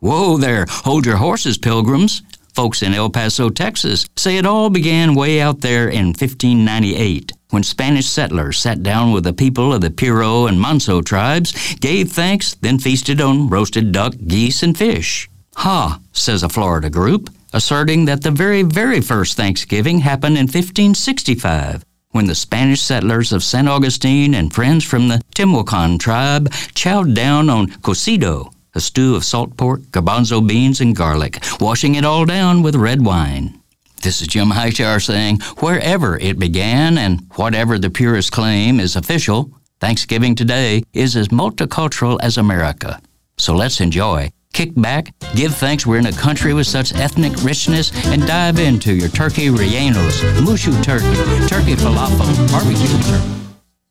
Whoa there, hold your horses, pilgrims. Folks in El Paso, Texas say it all began way out there in 1598 when Spanish settlers sat down with the people of the Piro and Manso tribes, gave thanks, then feasted on roasted duck, geese, and fish. Ha, says a Florida group, asserting that the very, very first Thanksgiving happened in 1565 when the Spanish settlers of San Augustine and friends from the Timucuan tribe chowed down on cocido, a stew of salt pork, garbanzo beans, and garlic, washing it all down with red wine. This is Jim Hightower saying, wherever it began and whatever the purists claim is official, Thanksgiving today is as multicultural as America. So let's enjoy. Kick back, give thanks we're in a country with such ethnic richness, and dive into your turkey rellenos, mushu turkey, turkey falafel, barbecue turkey.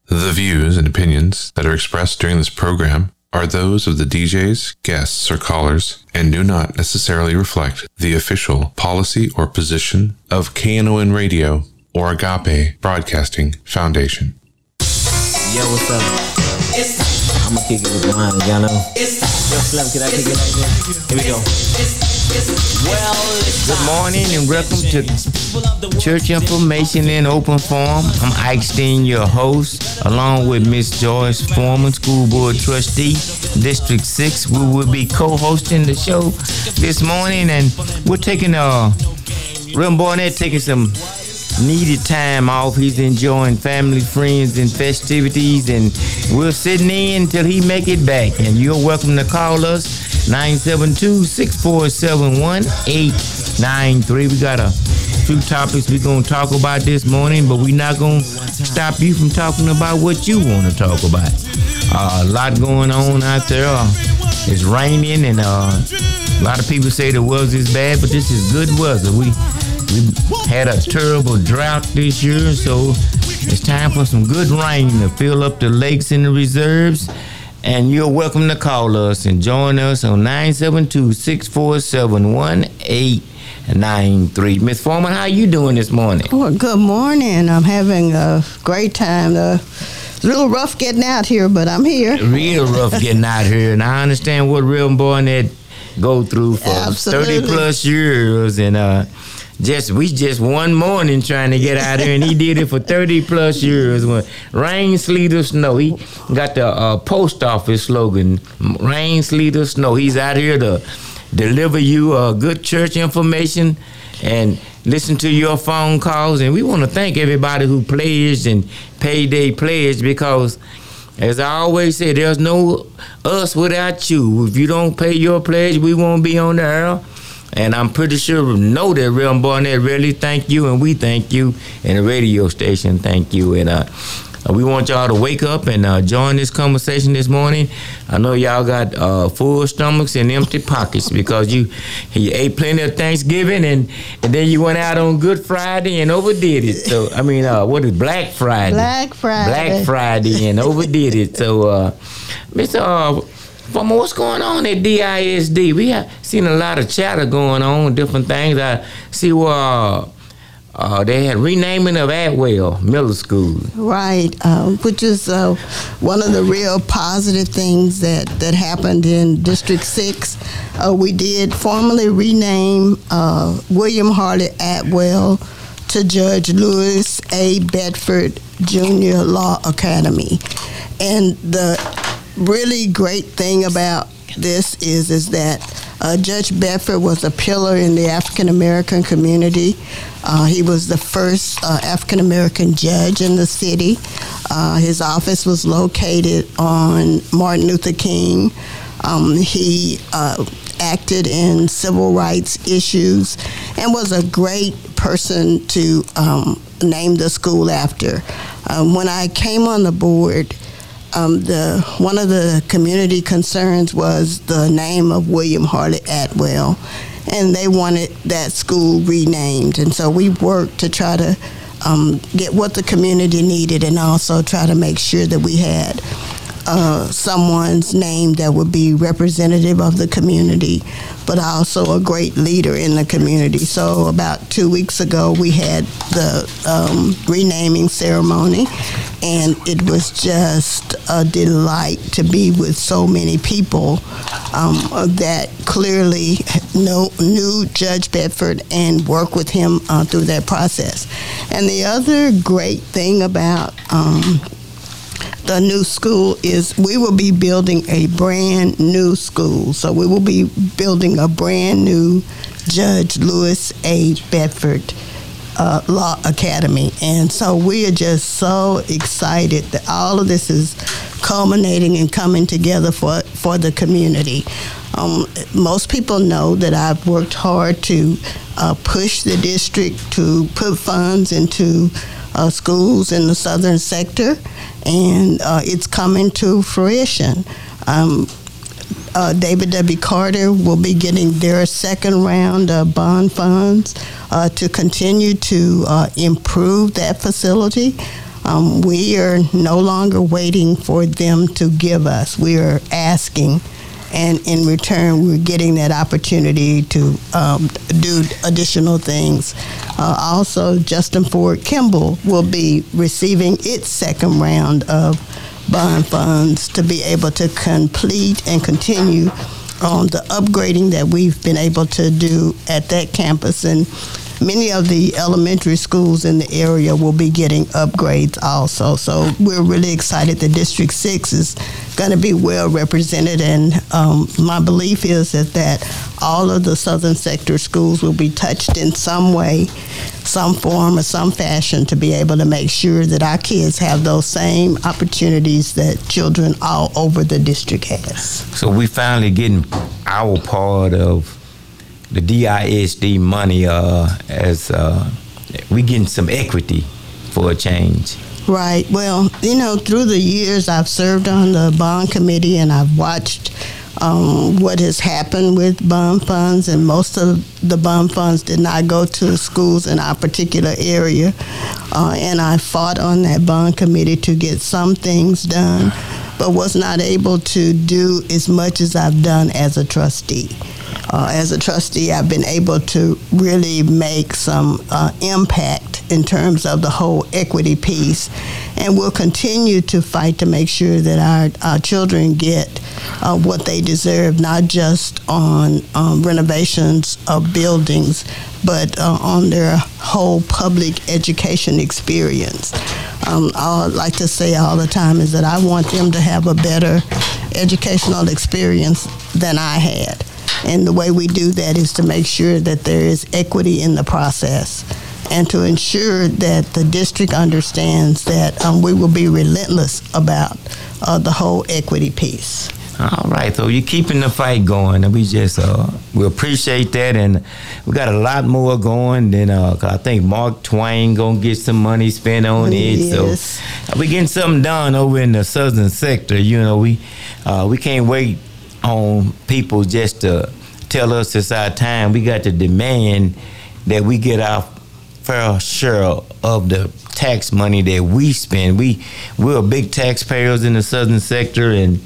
The views and opinions that are expressed during this program are those of the DJs, guests, or callers and do not necessarily reflect the official policy or position of KNON Radio or Agape Broadcasting Foundation. Yo, what's up? I'm gonna kick it with y'all know. Yo, Slim, can I kick it? Here we go. Good morning and welcome to Church Information in Open Forum. I'm Ike Steen, your host, along with Miss Joyce Foreman, School Board Trustee, District 6. We will be co-hosting the show this morning and we're taking uh Real Barnett taking some needed time off. He's enjoying family, friends, and festivities, and we're sitting in until he make it back. And you're welcome to call us 972-647-1893. We got a few topics we're gonna talk about this morning, but we're not gonna stop you from talking about what you want to talk about. Uh, a lot going on out there. Uh, it's raining, and uh, a lot of people say the weather is bad, but this is good weather. We we had a terrible drought this year, so it's time for some good rain to fill up the lakes and the reserves. And you're welcome to call us and join us on 972 647 1893. Miss Foreman, how you doing this morning? Well, good morning. I'm having a great time. Uh, it's a little rough getting out here, but I'm here. Real rough getting out here, and I understand what real boy that go through for Absolutely. 30 plus years. And uh, just we just one morning trying to get out here, and he did it for thirty plus years. When rain, sleet, or snow, he got the uh, post office slogan: "Rain, sleet, or snow." He's out here to deliver you uh, good church information and listen to your phone calls. And we want to thank everybody who pledged and paid their pledge because. As I always say, there's no us without you. If you don't pay your pledge, we won't be on the air. And I'm pretty sure know that Real Barnett really thank you, and we thank you, and the radio station thank you. And uh, we want y'all to wake up and uh, join this conversation this morning. I know y'all got uh, full stomachs and empty pockets because you you ate plenty of Thanksgiving, and, and then you went out on Good Friday and overdid it. So I mean, uh, what is Black Friday? Black Friday. Black Friday and overdid it. So, uh, Mr. From what's going on at DISD, we have seen a lot of chatter going on, different things. I see where uh, uh, they had renaming of Atwell Middle School. Right, uh, which is uh, one of the real positive things that, that happened in District 6. Uh, we did formally rename uh, William Hawley Atwell to Judge Louis A. Bedford Junior Law Academy. And the really great thing about this is is that uh, Judge Bedford was a pillar in the African American community. Uh, he was the first uh, African American judge in the city. Uh, his office was located on Martin Luther King. Um, he uh, acted in civil rights issues and was a great person to um, name the school after. Um, when I came on the board, um, the one of the community concerns was the name of William Hawley Atwell, and they wanted that school renamed. And so we worked to try to um, get what the community needed, and also try to make sure that we had uh, someone's name that would be representative of the community, but also a great leader in the community. So about two weeks ago, we had the um, renaming ceremony, and it was just a delight to be with so many people um, that clearly know, knew Judge Bedford and worked with him uh, through that process. And the other great thing about um, the new school is we will be building a brand new school. So we will be building a brand new Judge Louis A. Bedford uh, Law Academy. And so we are just so excited that all of this is culminating and coming together for, for the community. Um, most people know that I've worked hard to uh, push the district to put funds into uh, schools in the southern sector, and uh, it's coming to fruition. Um, uh, David W. Carter will be getting their second round of bond funds uh, to continue to uh, improve that facility. Um, we are no longer waiting for them to give us. We are asking and in return, we're getting that opportunity to um, do additional things. Uh, also, Justin Ford Kimball will be receiving its second round of bond funds to be able to complete and continue on the upgrading that we've been able to do at that campus and many of the elementary schools in the area will be getting upgrades also. So we're really excited that District 6 is going to be well represented. And um, my belief is that, that all of the southern sector schools will be touched in some way, some form, or some fashion to be able to make sure that our kids have those same opportunities that children all over the district has. So we finally getting our part of the DISD money uh, as uh, we getting some equity for a change. Right. Well, you know, through the years, I've served on the bond committee and I've watched um, what has happened with bond funds, and most of the bond funds did not go to schools in our particular area. Uh, and I fought on that bond committee to get some things done, but was not able to do as much as I've done as a trustee uh, as a trustee, I've been able to really make some uh, impact in terms of the whole equity piece. And we'll continue to fight to make sure that our, our children get uh, what they deserve, not just on um, renovations of buildings, but uh, on their whole public education experience. Um, I like to say all the time is that I want them to have a better educational experience than I had. And the way we do that is to make sure that there is equity in the process and to ensure that the district understands that um, we will be relentless about uh, the whole equity piece. All right, so you're keeping the fight going, and we just uh, we appreciate that, and we got a lot more going. Than uh, I think Mark Twain gonna get some money spent on it, yes. so we getting something done over in the southern sector. You know, we uh, we can't wait on people just to tell us it's our time. We got to demand that we get our fair share of the tax money that we spend. We we're big taxpayers in the southern sector and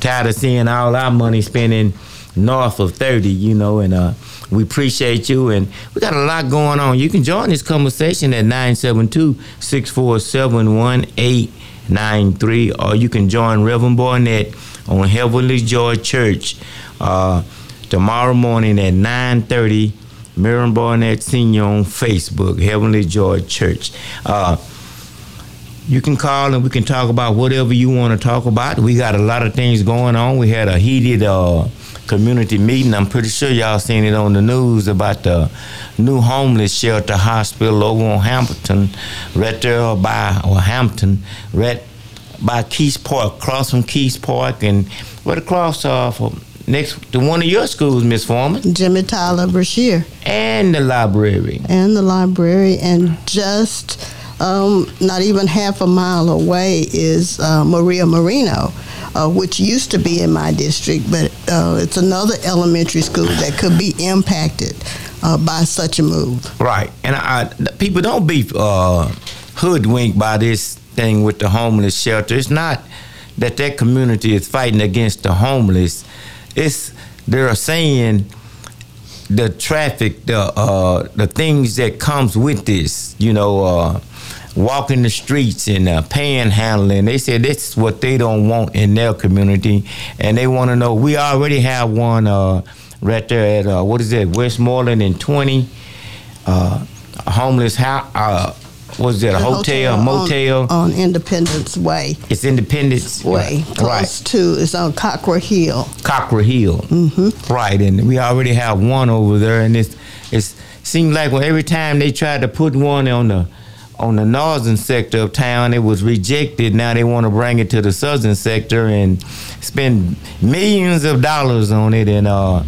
tired of seeing all our money spending north of 30, you know, and uh, we appreciate you and we got a lot going on. You can join this conversation at 972-647-1893 or you can join Reverend Barnett on Heavenly Joy Church uh, tomorrow morning at 9.30. Miriam Barnett Senior on Facebook, Heavenly Joy Church. Uh, you can call and we can talk about whatever you want to talk about. We got a lot of things going on. We had a heated uh, community meeting. I'm pretty sure y'all seen it on the news about the new homeless shelter hospital over on Hampton, right there by or Hampton, right by Kiest Park, across from Kiest Park, and right across uh, from next to one of your schools, Miss Foreman. Jimmie Tyler Brashear. And the library. And the library, and just um, not even half a mile away is uh, Maria Marino. Uh, which used to be in my district, but uh, it's another elementary school that could be impacted uh, by such a move. Right, and I, people don't be uh, hoodwinked by this thing with the homeless shelter. It's not that that community is fighting against the homeless. It's they're saying the traffic, the uh, the things that comes with this, you know, uh, walking the streets and uh, panhandling. They said this is what they don't want in their community, and they want to know. We already have one uh, right there at uh, what is it, Westmoreland and Twenty, uh, homeless house was that a hotel, hotel, motel on, on, Independence Way? It's Independence Way, close right. to it's on Cockrell Hill. Cockrell Hill, mm-hmm. right, and we already have one over there, and it's it's seemed like when every time they tried to put one on the on the northern sector of town, it was rejected. Now they want to bring it to the southern sector and spend millions of dollars on it, and uh,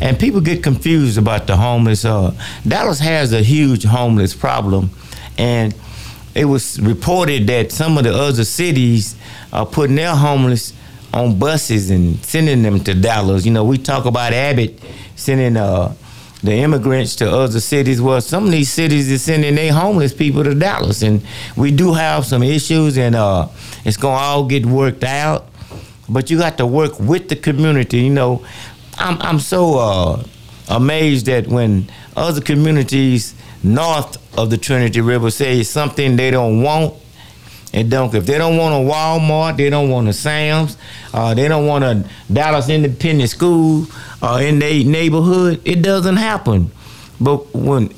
and people get confused about the homeless. Uh, Dallas has a huge homeless problem and it was reported that some of the other cities are putting their homeless on buses and sending them to Dallas. You know, we talk about Abbott sending uh, the immigrants to other cities. Well, some of these cities are sending their homeless people to Dallas, and we do have some issues, and uh, it's gonna all get worked out. But you got to work with the community. You know, I'm I'm so uh, amazed that when other communities north of the Trinity River say something they don't want. And don't if they don't want a Walmart, they don't want a Sam's, uh, they don't want a Dallas Independent School uh, in their neighborhood. It doesn't happen. But when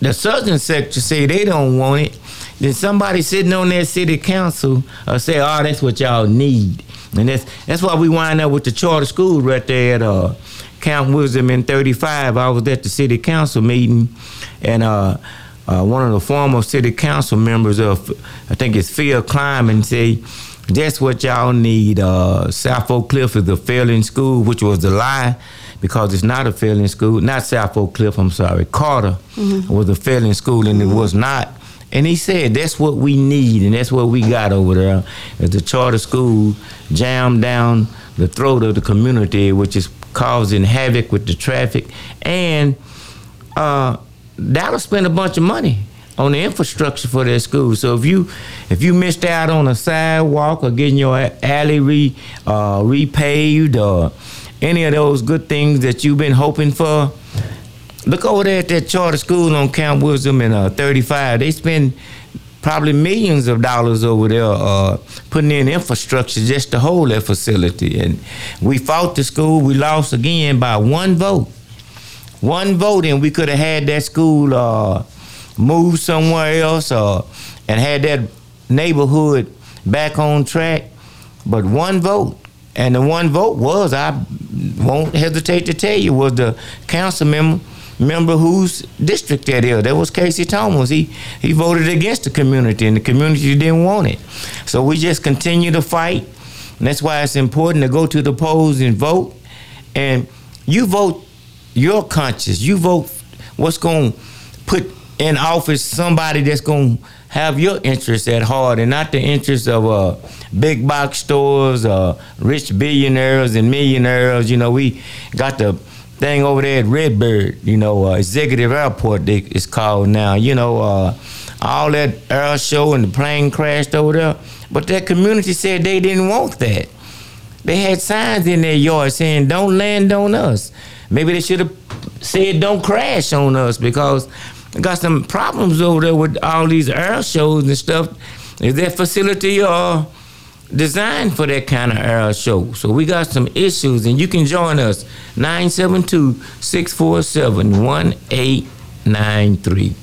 the southern sector say they don't want it, then somebody sitting on their city council uh, say, "Oh, that's what y'all need," and that's that's why we wind up with the charter school right there at uh, Camp Wisdom in 35. I was at the city council meeting, and uh, uh, one of the former city council members of, I think it's Phil Kleinman, say, that's what y'all need. Uh, South Oak Cliff is a failing school, which was a lie because it's not a failing school. Not South Oak Cliff, I'm sorry. Carter mm-hmm. was a failing school, and mm-hmm. it was not. And he said that's what we need, and that's what we got over there. Is the charter school jammed down the throat of the community, which is causing havoc with the traffic, and uh, that'll spend a bunch of money on the infrastructure for their school. So if you if you missed out on a sidewalk or getting your alley re, uh, repaved or any of those good things that you've been hoping for, look over there at that charter school on Camp Wisdom in uh, 35. They spend probably millions of dollars over there uh, putting in infrastructure just to hold that facility. And we fought the school. We lost again by one vote one vote and we could have had that school uh, moved somewhere else uh, and had that neighborhood back on track. But one vote, and the one vote was, I won't hesitate to tell you, was the council member member whose district that is. That was Casey Thomas. He he voted against the community, and the community didn't want it. So we just continue to fight. And that's why it's important to go to the polls and vote. And you vote your conscience. You vote what's going to put in office somebody that's going to have your interests at heart and not the interests of uh, big box stores, uh, rich billionaires and millionaires. You know, we got the thing over there at Redbird, you know, uh, Executive Airport, it's called now. You know, uh, all that air show and the plane crashed over there. But that community said they didn't want that. They had signs in their yard saying, don't land on us. Maybe they should have said don't crash on us because I got some problems over there with all these air shows and stuff. Is that facility uh, designed for that kind of air show? So we got some issues, and you can join us 972 647 1893.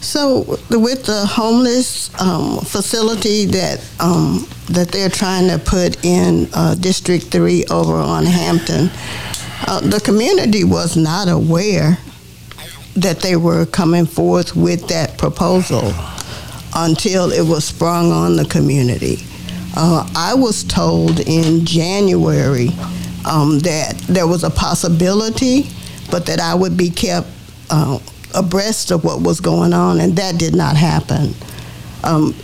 So with the homeless um, facility that um, that they're trying to put in uh, District Three over on Hampton, uh, the community was not aware that they were coming forth with that proposal until it was sprung on the community. Uh, I was told in January um, that there was a possibility, but that I would be kept uh, abreast of what was going on, and that did not happen. Um,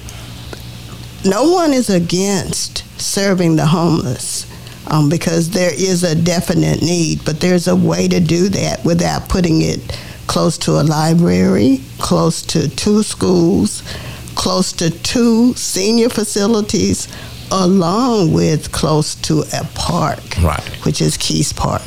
no one is against serving the homeless um, because there is a definite need, but there's a way to do that without putting it close to a library, close to two schools, close to two senior facilities, along with close to a park, Right. which is Kiest Park.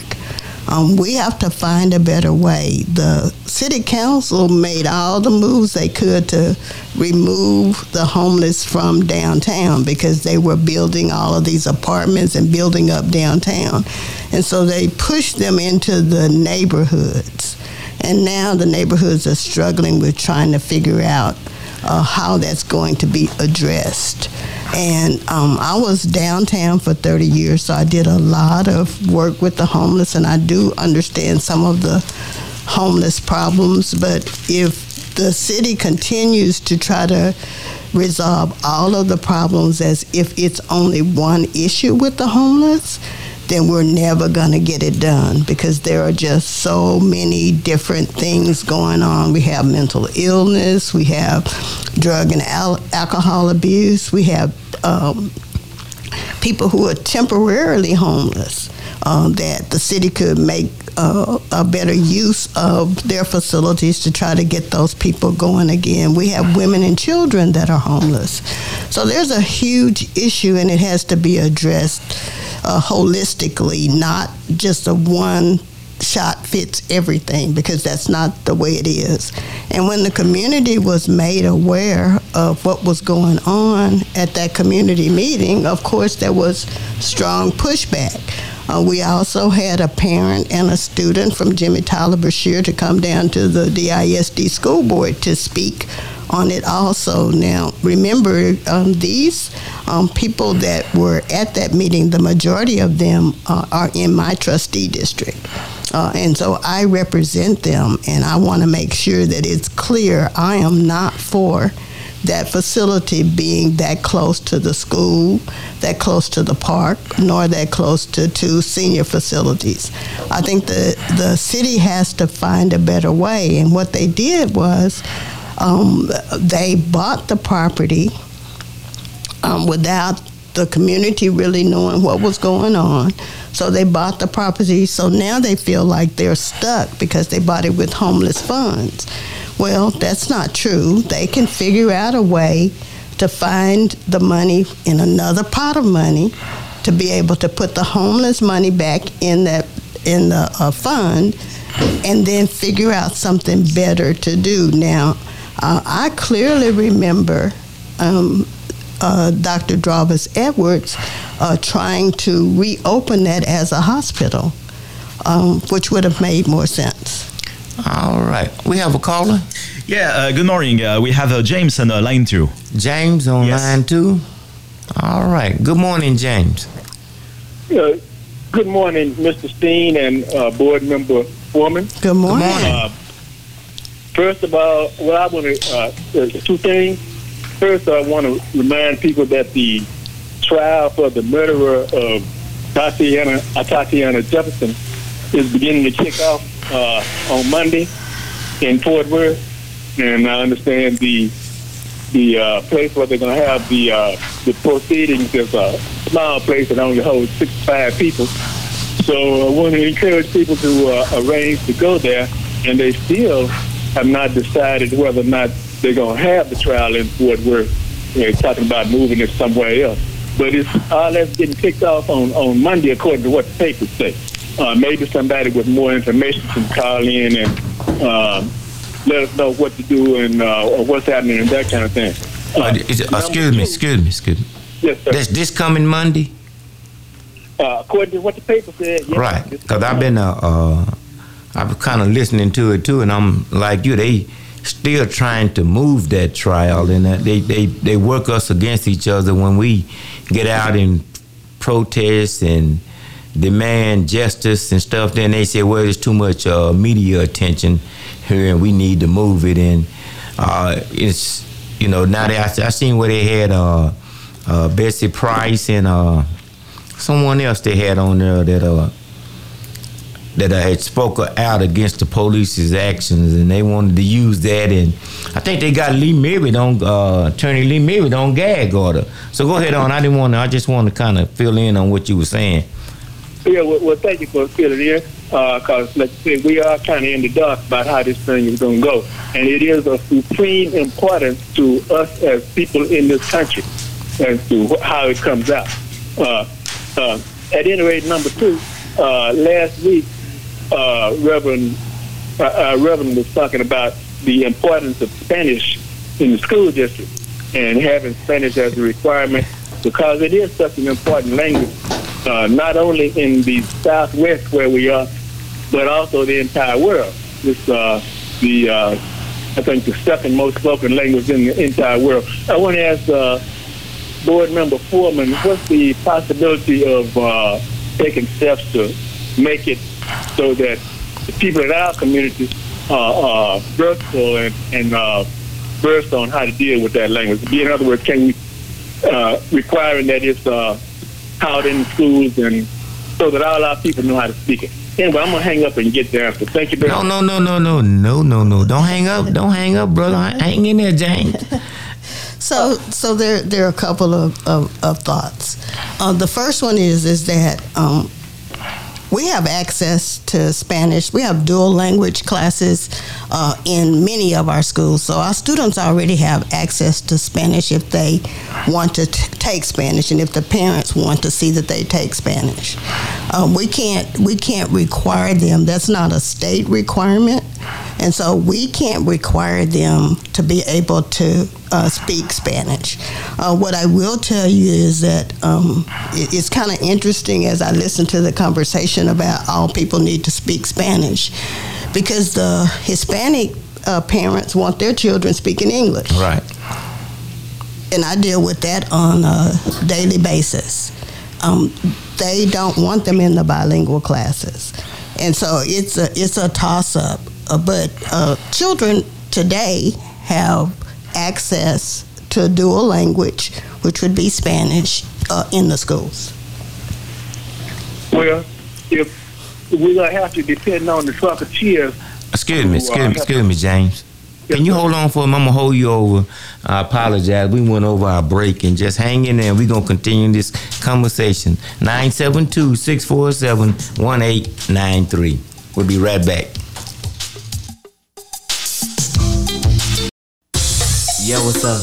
Um, we have to find a better way. The city council made all the moves they could to remove the homeless from downtown because they were building all of these apartments and building up downtown. And so they pushed them into the neighborhoods. And now the neighborhoods are struggling with trying to figure out uh, how that's going to be addressed. And um, I was downtown for 30 years, so I did a lot of work with the homeless, and I do understand some of the homeless problems. But if the city continues to try to resolve all of the problems as if it's only one issue with the homeless, then we're never going to get it done because there are just so many different things going on. We have mental illness, we have drug and al- alcohol abuse, we have um, people who are temporarily homeless um, that the city could make uh, a better use of their facilities to try to get those people going again. We have women and children that are homeless. So there's a huge issue and it has to be addressed uh, holistically, not just a one shot fits everything because that's not the way it is. And when the community was made aware of what was going on at that community meeting, of course, there was strong pushback. Uh, we also had a parent and a student from Jimmie Tyler Brashear to come down to the DISD school board to speak on it also. Now, remember, um, these um, people that were at that meeting, the majority of them uh, are in my trustee district. Uh, and so I represent them, and I want to make sure that it's clear I am not for that facility being that close to the school, that close to the park, nor that close to two senior facilities. I think the, the city has to find a better way, and what they did was um, they bought the property um, without the community really knowing what was going on. So they bought the property. So now they feel like they're stuck because they bought it with homeless funds. Well, that's not true. They can figure out a way to find the money in another pot of money to be able to put the homeless money back in that in the uh, fund and then figure out something better to do. Now, uh, I clearly remember um, uh, Dr. Dravas Edwards uh, trying to reopen that as a hospital, um, which would have made more sense. All right. We have a caller. Yeah, uh, good morning. Uh, we have uh, James on uh, line two. James on Yes. line two. All right. Good morning, James. Good morning, Mr. Steen and uh, board member Foreman. Good morning. morning. Uh, first of all, well, I want to uh, there's two things. First, I want to remind people that the trial for the murderer of Tatiana, uh, Tatiana Jefferson is beginning to kick off uh, on Monday in Fort Worth, and I understand the the uh, place where they're going to have the uh, the proceedings is a small place that only holds 65 people. So I want to encourage people to uh, arrange to go there, and they still have not decided whether or not they're going to have the trial in Fort Worth. They're talking about moving it somewhere else. But it's all that's getting kicked off on, on Monday, according to what the papers say. Uh, maybe somebody with more information can call in and um, let us know what to do and uh, or what's happening and that kind of thing. Uh, is it- number excuse me, excuse me, excuse me. Yes, sir. That's this coming Monday? Uh, according to what the paper said, yes, Right. Because I've been, uh, uh, I've kind of listening to it too, and I'm like you, they still trying to move that trial, and they, they, they work us against each other when we get out and protest and demand justice and stuff. Then they say, well, there's too much uh, media attention here, and we need to move it. And uh, it's, you know, now they, I, I seen where they had uh, uh, Betsy Price and uh, someone else they had on there that uh that uh, had spoken out against the police's actions, and they wanted to use that. And I think they got Lee Merritt on uh, Attorney Lee Merritt on gag order. So go ahead on. I didn't want to. I just want to kind of fill in on what you were saying. Yeah, well, well thank you for filling in, because like you said, we are kind of in the dark about how this thing is going to go, and it is of supreme importance to us as people in this country as to how it comes out. Uh, uh, at any rate, number two, uh, last week, uh, Reverend uh, uh, Reverend was talking about the importance of Spanish in the school district and having Spanish as a requirement because it is such an important language, uh, not only in the Southwest where we are, but also the entire world. It's uh, the uh, I think the second most spoken language in the entire world. I want to ask uh, Board Member Foreman, what's the possibility of uh, taking steps to make it so that the people in our community are uh, versatile and, and uh, versed on how to deal with that language? In other words, can we uh, requiring that it's uh, taught in schools and so that all our people know how to speak it? Anyway, I'm gonna hang up and get there. answer. Thank you very No, much. no, no, no, no, no, no, no. Don't hang up. Don't hang up, brother. Hang in there, James. So, so there, there are a couple of, of, of thoughts. Uh, the first one is is that um, we have access to Spanish. We have dual language classes uh, in many of our schools. So our students already have access to Spanish if they want to t- take Spanish, and if the parents want to see that they take Spanish. Um, we can't we can't require them. That's not a state requirement, and so we can't require them to be able to uh, speak Spanish. Uh, what I will tell you is that um, it, it's kind of interesting as I listen to the conversation about all people need to speak Spanish, because the Hispanic uh, parents want their children speaking English Right. and I deal with that on a daily basis. Um, they don't want them in the bilingual classes, and so it's a it's a toss up. Uh, but uh, children today have access to dual language, which would be Spanish, uh, in the schools. Well, if we're gonna have to depend on the Trumpeteers, Excuse me, excuse me, excuse me, James. Can you hold on for a moment? I'm gonna hold you over. I apologize. We went over our break and just hang in there. We're gonna continue this conversation. 972-647-1893. We'll be right back. Yo, what's up?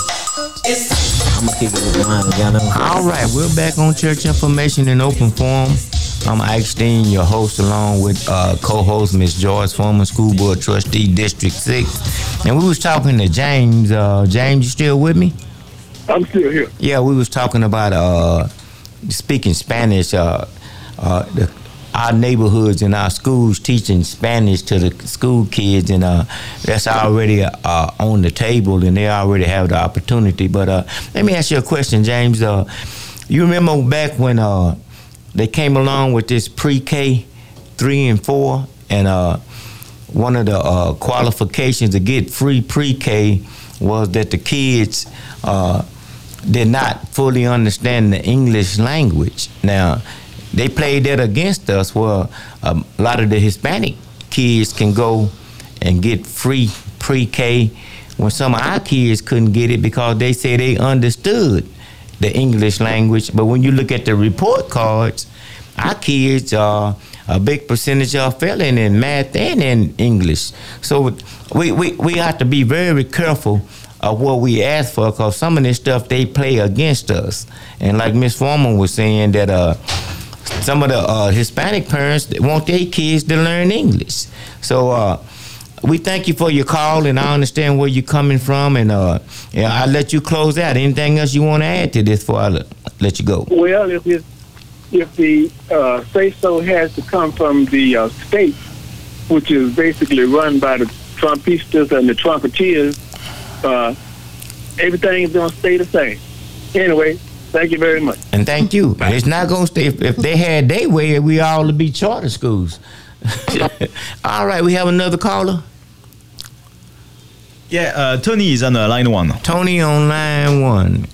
I'm gonna keep it with mine, y'all know. All right, we're back on church information in open forum. I'm Ike Steen, your host, along with uh, co-host Miss Joyce, Foreman school board trustee, District Six, and we was talking to James. Uh, James, you still with me? I'm still here. Yeah, we was talking about uh, speaking Spanish. Uh, uh, the, our neighborhoods and our schools teaching Spanish to the school kids, and uh, that's already uh, on the table, and they already have the opportunity. But uh, let me ask you a question, James. Uh, you remember back when uh, they came along with this pre-K, three and four, and uh, one of the qualifications to get free pre-K was that the kids did not fully understand the English language. Now, they played that against us where um, a lot of the Hispanic kids can go and get free pre-K when some of our kids couldn't get it because they say they understood the English language. But when you look at the report cards, our kids are a big percentage are failing in math and in English. So we, we, we have to be very careful of what we ask for because some of this stuff they play against us. And like Miss Foreman was saying that uh, some of the uh, Hispanic parents want their kids to learn English. So uh, we thank you for your call, and I understand where you're coming from. And uh, yeah, I'll let you close out. Anything else you want to add to this before I let- let you go? Well, if it, if the uh, say so has to come from the uh, state, which is basically run by the Trumpistas and the Trumpeteers, uh, everything is going to stay the same. Anyway, thank you very much. And thank you. It's not going to stay. If, if they had their way, we all would be charter schools. all right, we have another caller. Yeah, uh, Tony is on uh, line one. Tony on line one.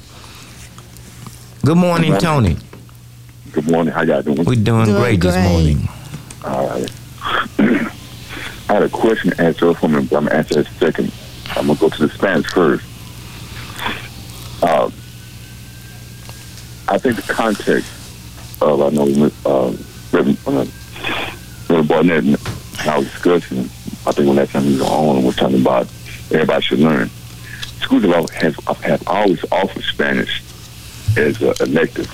Good morning, Tony. Good morning. How y'all doing? We're doing, Doing great, this morning. All right. I had a question to answer for me, but I'm going to answer it second. I'm going to go to the Spanish first. Uh, I think the context of, I know, uh, Reverend, uh, Barnett and our discussion, I think when that time he was on, was talking about everybody should learn. Schools have, has, have always offered Spanish as uh, elective.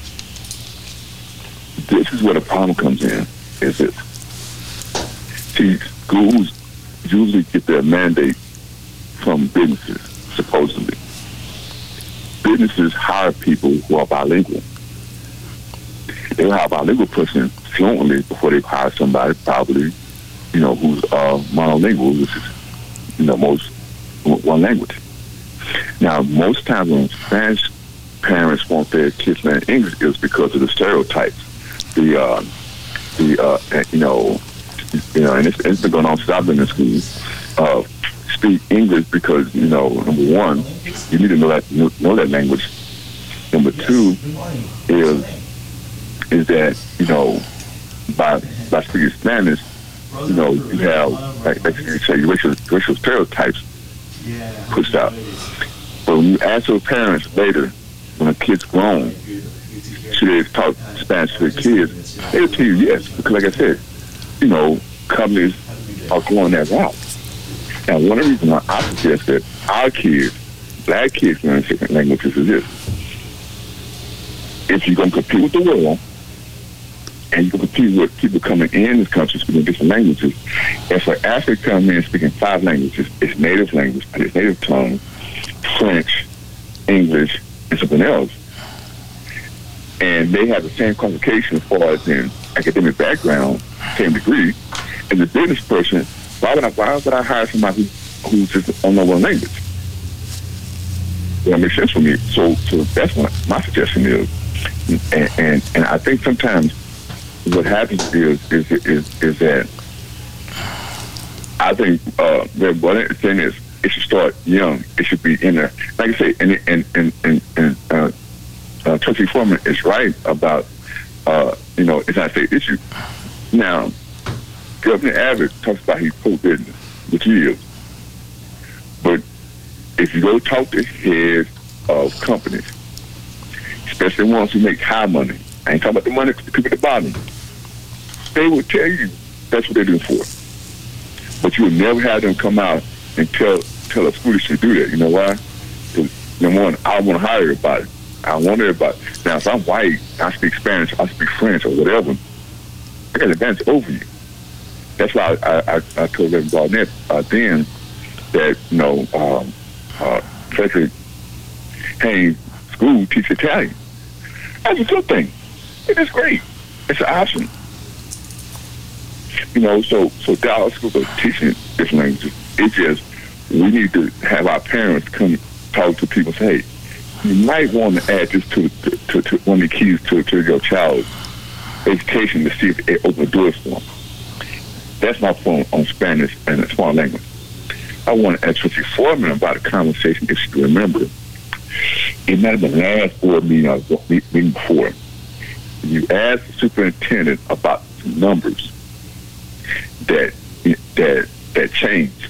This is where the problem comes in. Is this? See, schools usually get their mandate from businesses, supposedly. Businesses hire people who are bilingual. They'll hire a bilingual person fluently before they hire somebody probably, you know, who's uh, monolingual, which is, you know, most one language. Now, most times when Spanish parents want their kids learn English, it's because of the stereotypes, the uh, the uh, you know, you know, and it's, it's been going on since I've been in school. Uh, speak English because you know, number one, you need to know that know that language. Number two is is that you know, by by speaking Spanish, you know, you have like, like you say racial racial stereotypes pushed out. But when you ask your parents later, when a kid's grown, should they talk Spanish to the kids? They'll tell you yes, because like I said, you know, companies are going that route. Now, one of the reasons why I suggest that our kids, black kids, learn different languages is this. If you're going to compete with the world, and you can compete with people coming in this country speaking different languages, if an African comes in speaking five languages, its native language, its native tongue, French, English, and something else, and they have the same qualification as far as in academic background, same degree, and the business person, why would I, why would I hire somebody who, just don't know one language? That makes sense for me. So, so that's what my suggestion is. And, and, and I think sometimes what happens is, is, is, is that I think uh, that one thing is it should start young. It should be in there. Like I say, and and and and, and uh, uh, Trustee Foreman is right about uh, you know it's not a state issue. Now, Governor Abbott talks about he's pro business, which he is. But if you go talk to heads of companies, especially ones who make high money, I ain't talking about the money to the people at the bottom, they will tell you that's what they're doing for. But you will never have them come out and tell tell a they should do that. You know why? Because number one, I want to hire everybody. I want everybody. Now, if I'm white, I speak Spanish, I speak French, or whatever, I got an advantage over you. That's why I, I, I told Reverend Barnett uh, then that, you know, um, uh, Frederick Haynes School teach Italian. That's a good thing. It is great. It's an option. You know, so so Dallas schools are teaching different languages. It's just we need to have our parents come talk to people. Say, hey, you might want to add this to, to, to one of the keys to, to your child's education to see if it opens doors for them. That's my point on Spanish and a small language. I want to ask Trustee Foreman about a conversation, if you remember. It might have been last board meeting or meeting before. You asked the superintendent about numbers that that that changed.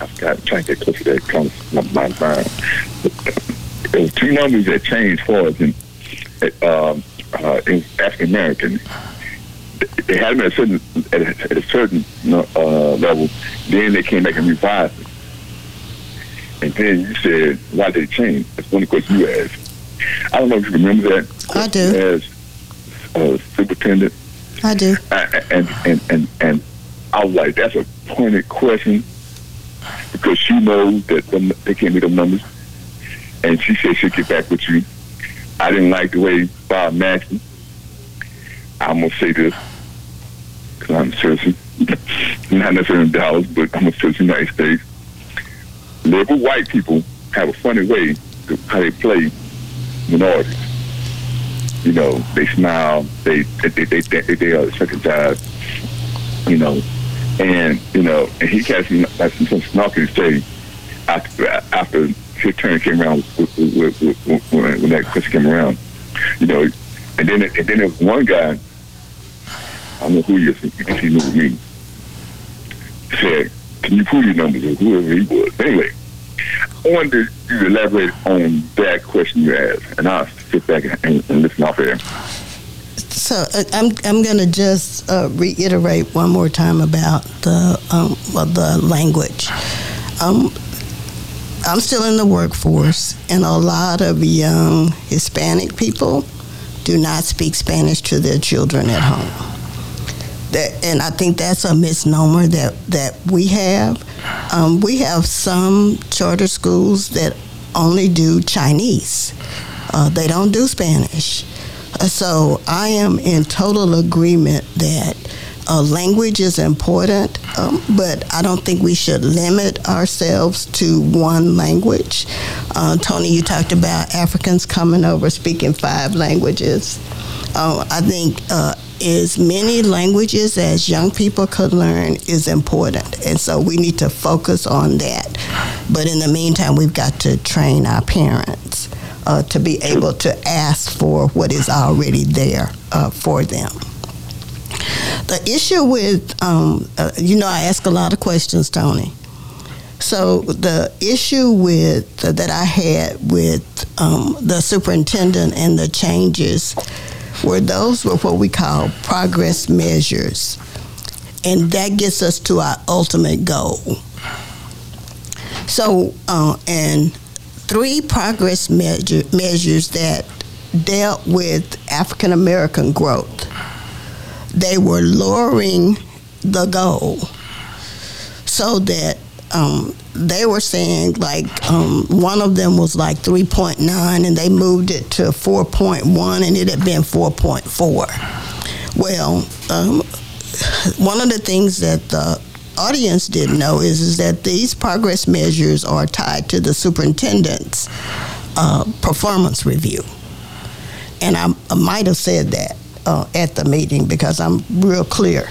I forgot. I'm trying to get close to that. Comes my mind. There was two numbers that changed for us in, um, uh, in African American. They had them at a certain at a, at a certain uh, level. Then they came back and revised it. And then you said, why did it change? That's one of the questions you asked. I don't know if you remember that. I do. As uh, superintendent. I do. And, and, and, and I was like, that's a pointed question because she knows that them, they can't meet them numbers. And she said she'll get back with you. I didn't like the way Bob Mackey, I'm going to say this because I'm citizen, not necessarily in Dallas, but I'm a citizen of the United States. Liberal white people have a funny way to how they play minorities. You know, they smile, they they they they, they, they are second you know, and you know, and he catch me like some snarky say after after his turn came around with, with, with, when, when that question came around, you know, and then and then there was one guy, I know who he is, he, he knew me, said, "Can you prove your numbers?" Or whoever he was. Anyway, I wanted you to elaborate on that question you asked, and I'll sit back and, and listen off air. So uh, I'm I'm going to just uh, reiterate one more time about the um, well, the language. Um, I'm still in the workforce, and a lot of young Hispanic people do not speak Spanish to their children at home. That, and I think that's a misnomer that, that we have. Um, we have some charter schools that only do Chinese. Uh, they don't do Spanish. Uh, so I am in total agreement that uh, language is important, um, but I don't think we should limit ourselves to one language. Uh, Tony, you talked about Africans coming over speaking five languages. Uh, I think uh, as many languages as young people could learn is important, and so we need to focus on that. But in the meantime, we've got to train our parents uh, to be able to ask for what is already there uh, for them. The issue with, um, uh, you know, I ask a lot of questions, Tony. So the issue with that I had with um, the superintendent and the changes were those were what we call progress measures, and that gets us to our ultimate goal. So, uh, and three progress measure, measures that dealt with African American growth they were lowering the goal so that um, they were saying like um, one of them was like 3.9 and they moved it to 4.1 and it had been 4.4 well um, one of the things that the audience didn't know is, is that these progress measures are tied to the superintendent's uh, performance review and I, I might have said that uh, at the meeting because I'm real clear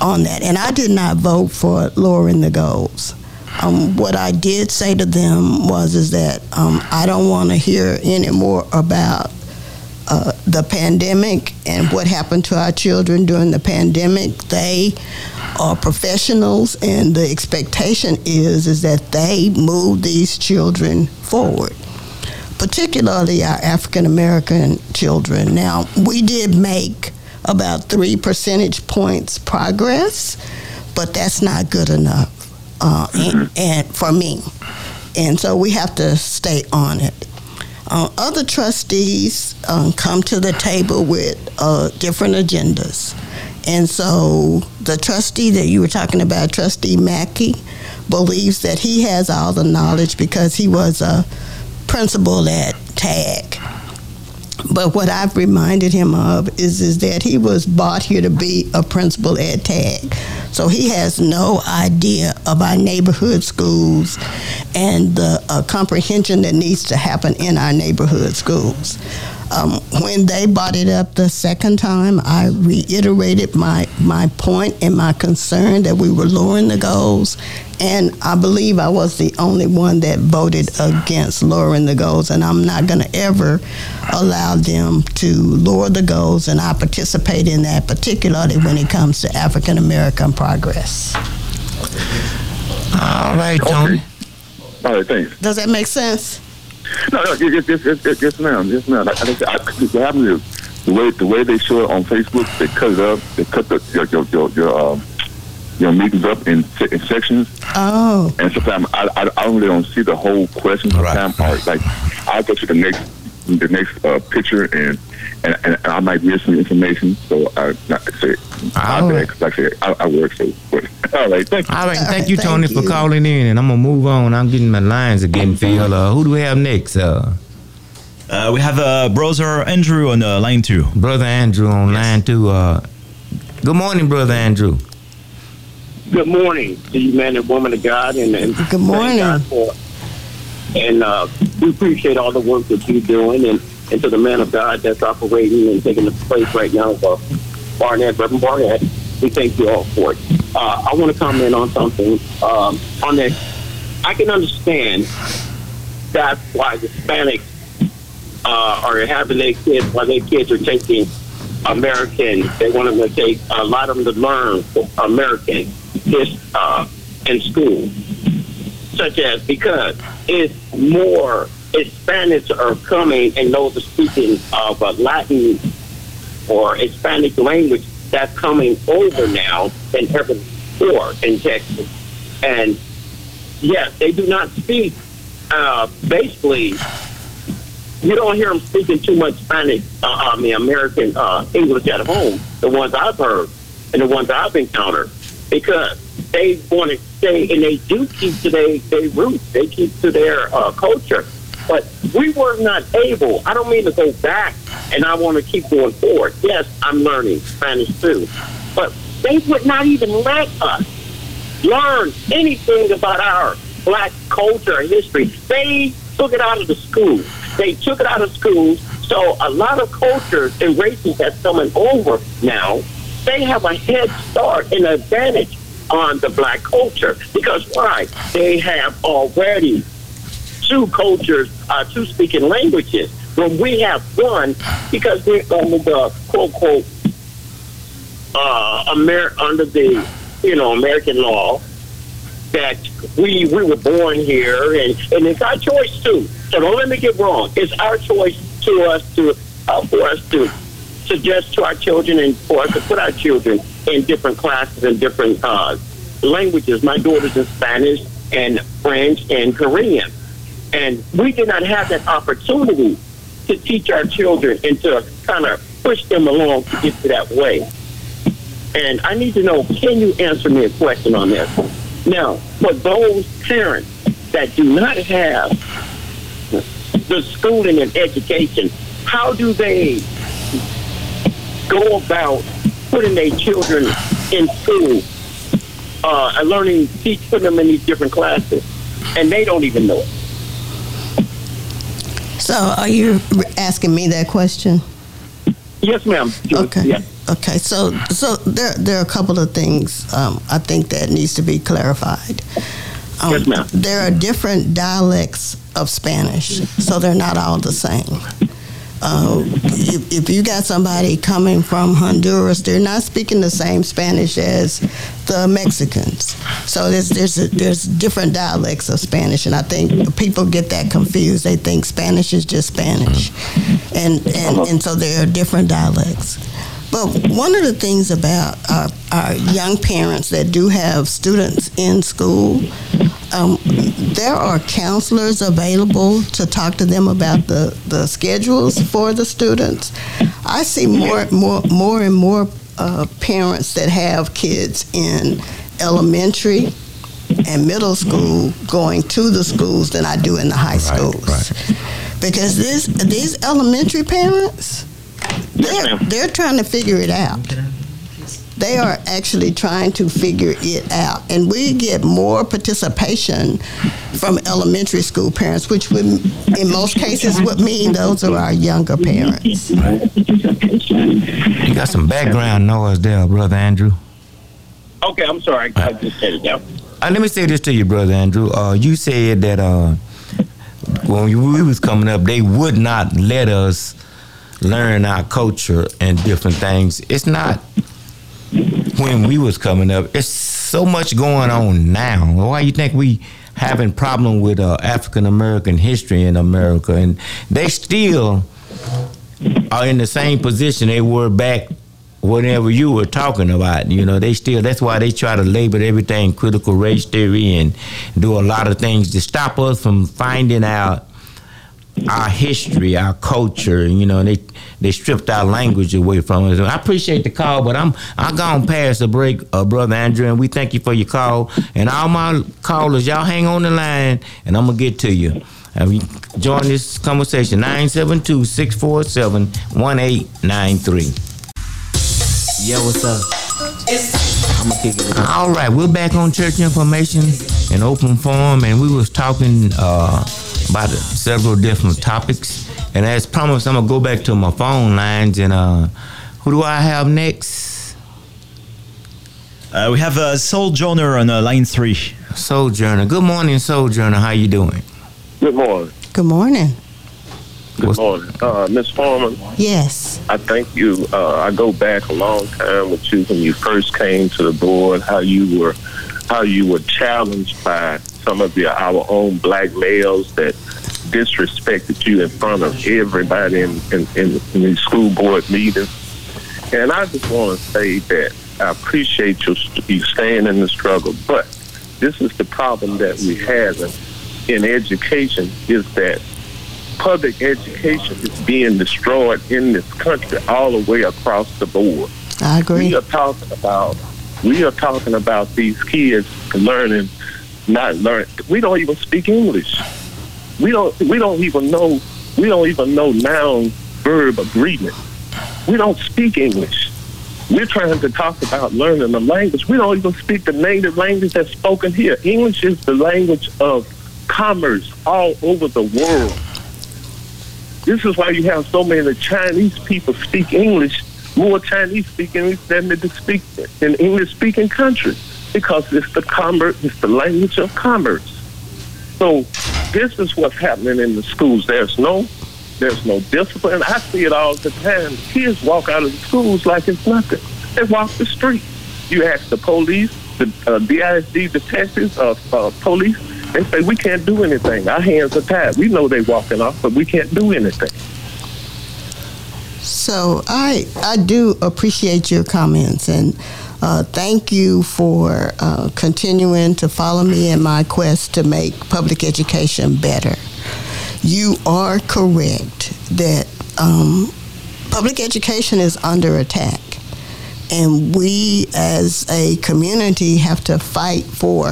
on that. And I did not vote for lowering the goals. Um, what I did say to them was is that um, I don't want to hear any more about uh, the pandemic and what happened to our children during the pandemic. They are professionals, and the expectation is is that they move these children forward particularly our African American children. Now, we did make about three percentage points progress, but that's not good enough uh, and, and, for me. And so we have to stay on it. Uh, other trustees um, come to the table with uh, different agendas. And so the trustee that you were talking about, Trustee Mackey, believes that he has all the knowledge because he was a principal at TAG. But what I've reminded him of is, is that he was brought here to be a principal at TAG. So he has no idea of our neighborhood schools and the uh, comprehension that needs to happen in our neighborhood schools. Um, when they brought it up the second time, I reiterated my, my point and my concern that we were lowering the goals. And I believe I was the only one that voted against lowering the goals. And I'm not going to ever allow them to lower the goals. And I participate in that, particularly when it comes to African American progress. All right, Tony. Okay. All right, thanks. Does that make sense? No, no, yes, yes, yes, yes, yes ma'am, yes, ma'am. I, I, I, what happened is the way the way they show it on Facebook, they cut it up, they cut the your your your, your um your meetings up in, in sections. Oh. And sometimes I, I, I really don't see the whole question. Sometimes, right. like I'll go to the next the next uh, picture and, and and I might miss some information. So I not say I beg, like I said, I, I work so. But, all right, thank you. All right, thank you, Tony, for calling in, and I'm gonna move on. I'm getting my lines again filled. Uh, who do we have next? Uh, Uh, we have uh, brother Andrew on uh, line two. brother Andrew on line two. Uh, good morning, brother Andrew. Good morning to you, man and woman of God, and, and Good morning. thank God for- and uh, we appreciate all the work that you're doing, and, and to the man of God that's operating and taking the place right now of uh, Barnett, Reverend Barnett. We thank you all for it. Uh, I want to comment on something um, on that. I can understand that's why Hispanics uh, are having their kids, why their kids are taking American. They want them to take a lot of them to learn American this uh, in school, such as because it's more Hispanics are coming and those are speaking of uh, Latin or Hispanic language that's coming over now than ever before in Texas. And yes, they do not speak uh, basically, you don't hear them speaking too much Spanish, uh, I mean, American uh, English at home, the ones I've heard and the ones I've encountered, because they want to stay and they do keep to their, their roots, they keep to their uh, culture. But we were not able, I don't mean to go back and I want to keep going forward. Yes, I'm learning Spanish too. But they would not even let us learn anything about our black culture and history. They took it out of the schools. They took it out of schools. So a lot of cultures and races that's coming over now, they have a head start and advantage on the black culture. Because why? They have already two cultures, uh, two speaking languages. When we have one, because we're under the quote quote uh, Amer- under the you know American law that we we were born here and and it's our choice too. So don't let me get wrong. It's our choice to us to uh, for us to suggest to our children and for us to put our children in different classes and different uh, languages. My daughter's in Spanish and French and Korean, and we did not have that opportunity to teach our children and to kind of push them along to get to that way. And I need to know, can you answer me a question on this? Now, for those parents that do not have the schooling and education, how do they go about putting their children in school uh, and learning, teach, putting them in these different classes, and they don't even know it? So, are you asking me that question? Yes, ma'am. Okay. Yeah. Okay, so so there there are a couple of things um, I think that needs to be clarified. Um, Yes, ma'am. There are different dialects of Spanish, so they're not all the same. Uh, if, if you got somebody coming from Honduras, they're not speaking the same Spanish as the Mexicans. So there's there's a, there's different dialects of Spanish, and I think people get that confused. They think Spanish is just Spanish, and and, and so there are different dialects. But one of the things about our, our young parents that do have students in school, um, there are counselors available to talk to them about the, the schedules for the students. I see more more more and more uh, parents that have kids in elementary and middle school going to the schools than I do in the high schools. Because this these elementary parents, they're they're trying to figure it out. They are actually trying to figure it out, and we get more participation from elementary school parents, which would, in most cases, would mean those are our younger parents. You got some background noise there, brother Andrew. Okay, I'm sorry. I just said it down. Uh, let me say this to you, brother Andrew. Uh, you said that uh, when we we was coming up, they would not let us learn our culture and different things. It's not when we was coming up. It's so much going on now. Why you think we having problem with uh, African American history in America, and they still are in the same position they were back whatever you were talking about. You know, they still that's why they try to label everything critical race theory and do a lot of things to stop us from finding out our history, our culture, you know, and they they stripped our language away from us. I appreciate the call, but I'm I gone past the break, uh, brother Andrew, and we thank you for your call. And all my callers, y'all hang on the line, and I'm gonna get to you. Uh, we join this conversation 972-647-1893. Yo, what's up? I'm gonna kick it All right, we're back on church information and open forum, and we was talking uh, about several different topics. And as promised, I'm gonna go back to my phone lines and uh, who do I have next? Uh, we have uh, Sojourner on uh, line three. Sojourner. Good morning, Sojourner. How you doing? Good morning. Good morning. Good morning. Uh, Miss Foreman, Yes. I thank you. Uh, I go back a long time with you when you first came to the board, how you were how you were challenged by some of your our own black males that disrespected you in front of everybody in, in, in, in these school board meetings. And I just want to say that I appreciate you, you staying in the struggle, but this is the problem that we have. And in education is that public education is being destroyed in this country all the way across the board. I agree. We are talking about we are talking about these kids learning, not learn. We don't even speak English. We don't. We don't even know. We don't even know noun verb agreement. We don't speak English. We're trying to talk about learning a language. We don't even speak the native language that's spoken here. English is the language of commerce all over the world. This is why you have so many Chinese people speak English, more Chinese speak English than they speak in English speaking countries, because it's the commerce, it's the language of commerce. So this is what's happening in the schools. There's no there's no discipline. I see it all the time. Kids walk out of the schools like it's nothing. They walk the street. You ask the police, the uh, DISD detectives, uh, uh, police, they say we can't do anything. Our hands are tied. We know they're walking off, but we can't do anything. So I I do appreciate your comments and uh, thank you for uh, continuing to follow me in my quest to make public education better. You are correct that um, public education is under attack, and we as a community have to fight for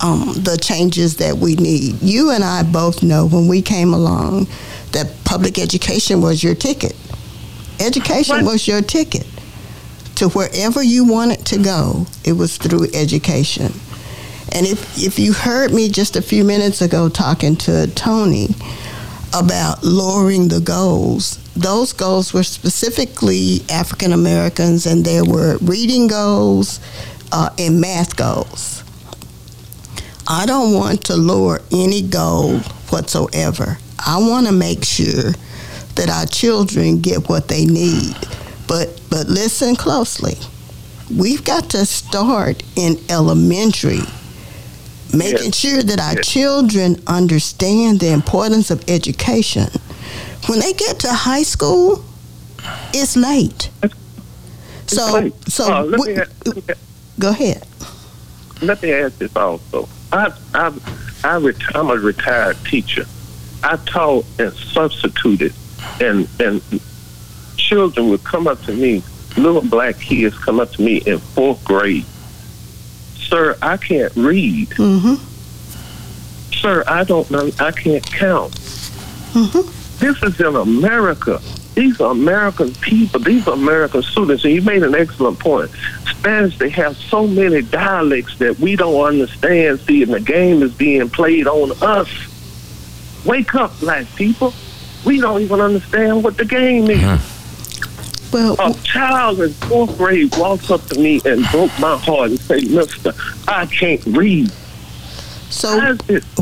um, the changes that we need. You and I both know when we came along that public education was your ticket. Education was your ticket to wherever you wanted to go. It was through education. And if, if you heard me just a few minutes ago talking to Tony about lowering the goals, those goals were specifically African Americans, and there were reading goals uh, and math goals. I don't want to lower any goal whatsoever. I want to make sure that our children get what they need. But but listen closely. We've got to start in elementary making Yes. sure that our Yes. children understand the importance of education. When they get to high school, it's late. So Wait, so uh, we- me, let, me, go ahead. let me ask this also. I, I, I ret- I'm a retired teacher. I taught and substituted, and and children would come up to me, little black kids come up to me in fourth grade. Sir, I can't read. Mm-hmm. Sir, I don't know. I can't count. Mm-hmm. This is in America. These are American people. These are American students. And you made an excellent point. Spanish, they have so many dialects that we don't understand. See, and the game is being played on us. Wake up, black people. We don't even understand what the game is. Well, A child in fourth grade walks up to me and broke my heart and say, Mister, I can't read. So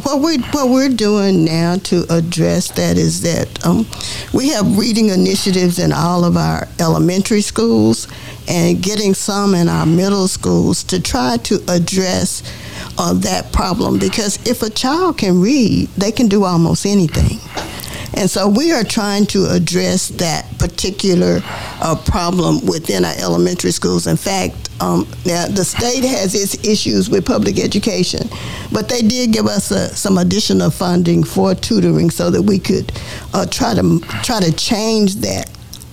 what we what we're doing now to address that is that um, we have reading initiatives in all of our elementary schools and getting some in our middle schools to try to address uh, that problem because if a child can read, they can do almost anything. And so we are trying to address that particular uh, problem within our elementary schools. In fact, um, now the state has its issues with public education, but they did give us uh, some additional funding for tutoring so that we could uh, try to try to change that.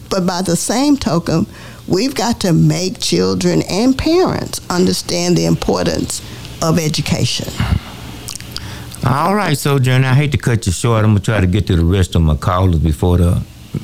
But by the same token, we've got to make children and parents understand the importance of education. All right, Sojourner, I hate to cut you short. I'm going to try to get to the rest of my callers before the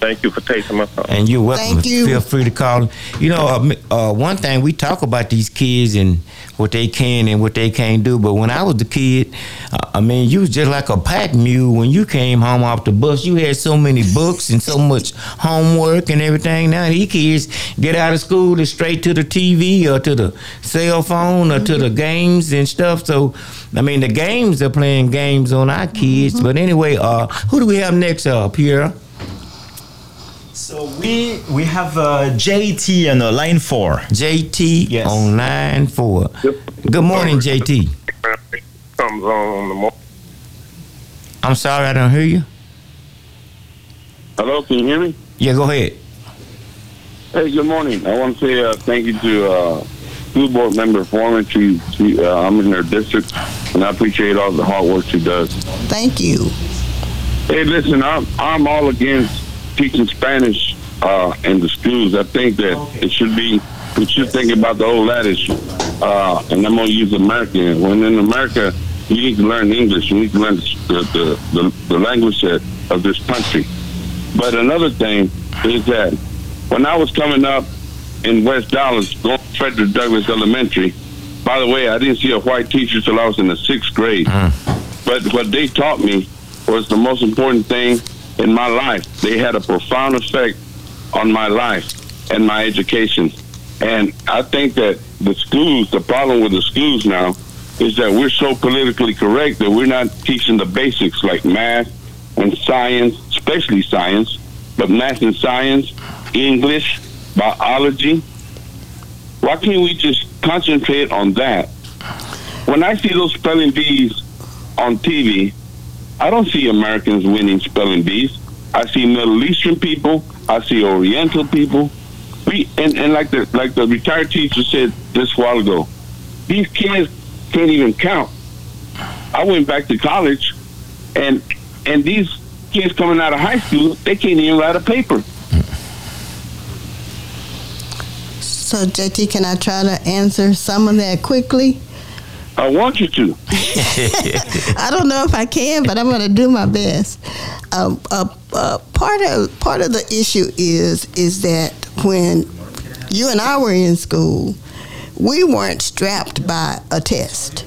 Thank you for taking my call. and you're welcome. Thank you. Feel free to call. You know, uh, uh, one thing we talk about these kids and what they can and what they can't do. But when I was a kid, uh, I mean, you was just like a pack mule when you came home off the bus. You had so many books and so much homework and everything. Now these kids get out of school and straight to the TV or to the cell phone or to the games and stuff. So, I mean, the games are playing games on our kids. But anyway, uh, who do we have next up here? So we we have uh, JT on uh, line four. JT Yes. on line four. Good morning, JT. Comes on the mo- I'm sorry I don't hear you. Hello, can you hear me? Yeah, go ahead. Hey, good morning. I want to say uh, thank you to uh, school board member Foreman. She, she uh, I'm in her district, and I appreciate all the hard work she does. Thank you. Hey, listen, I'm I'm all against teaching Spanish uh, in the schools. I think that it should be we should think about the old adage, uh, and I'm gonna use American. When in America, you need to learn English. You need to learn the the, the, the language of this country. But another thing is that when I was coming up in West Dallas, going to Frederick Douglass Elementary. By the way, I didn't see a white teacher till I was in the sixth grade. But what they taught me was the most important thing in my life. They had a profound effect on my life and my education. And I think that the schools, the problem with the schools now is that we're so politically correct that we're not teaching the basics like math and science, especially science, but math and science, English, biology. Why can't we just concentrate on that? When I see those spelling bees on TV, I don't see Americans winning spelling bees. I see Middle Eastern people. I see Oriental people. We and, and like the like the retired teacher said this while ago, these kids can't even count. I went back to college, and and these kids coming out of high school, they can't even write a paper. So, JT, can I try to answer some of that quickly? I want you to. I don't know if I can, but I'm going to do my best. Um, uh, uh, part of part of the issue is is that when you and I were in school, we weren't strapped by a test.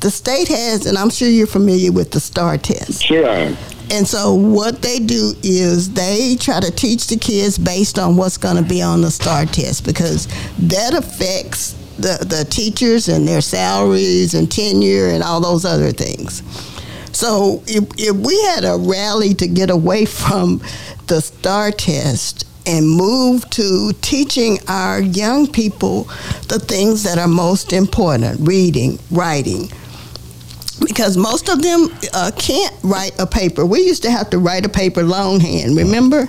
The state has, and I'm sure you're familiar with the STAAR test. Sure I am. And so what they do is they try to teach the kids based on what's going to be on the STAAR test because that affects the, the teachers and their salaries and tenure and all those other things. So if, if we had a rally to get away from the STAAR test and move to teaching our young people the things that are most important reading, writing, because most of them uh, can't write a paper. We used to have to write a paper longhand. Remember?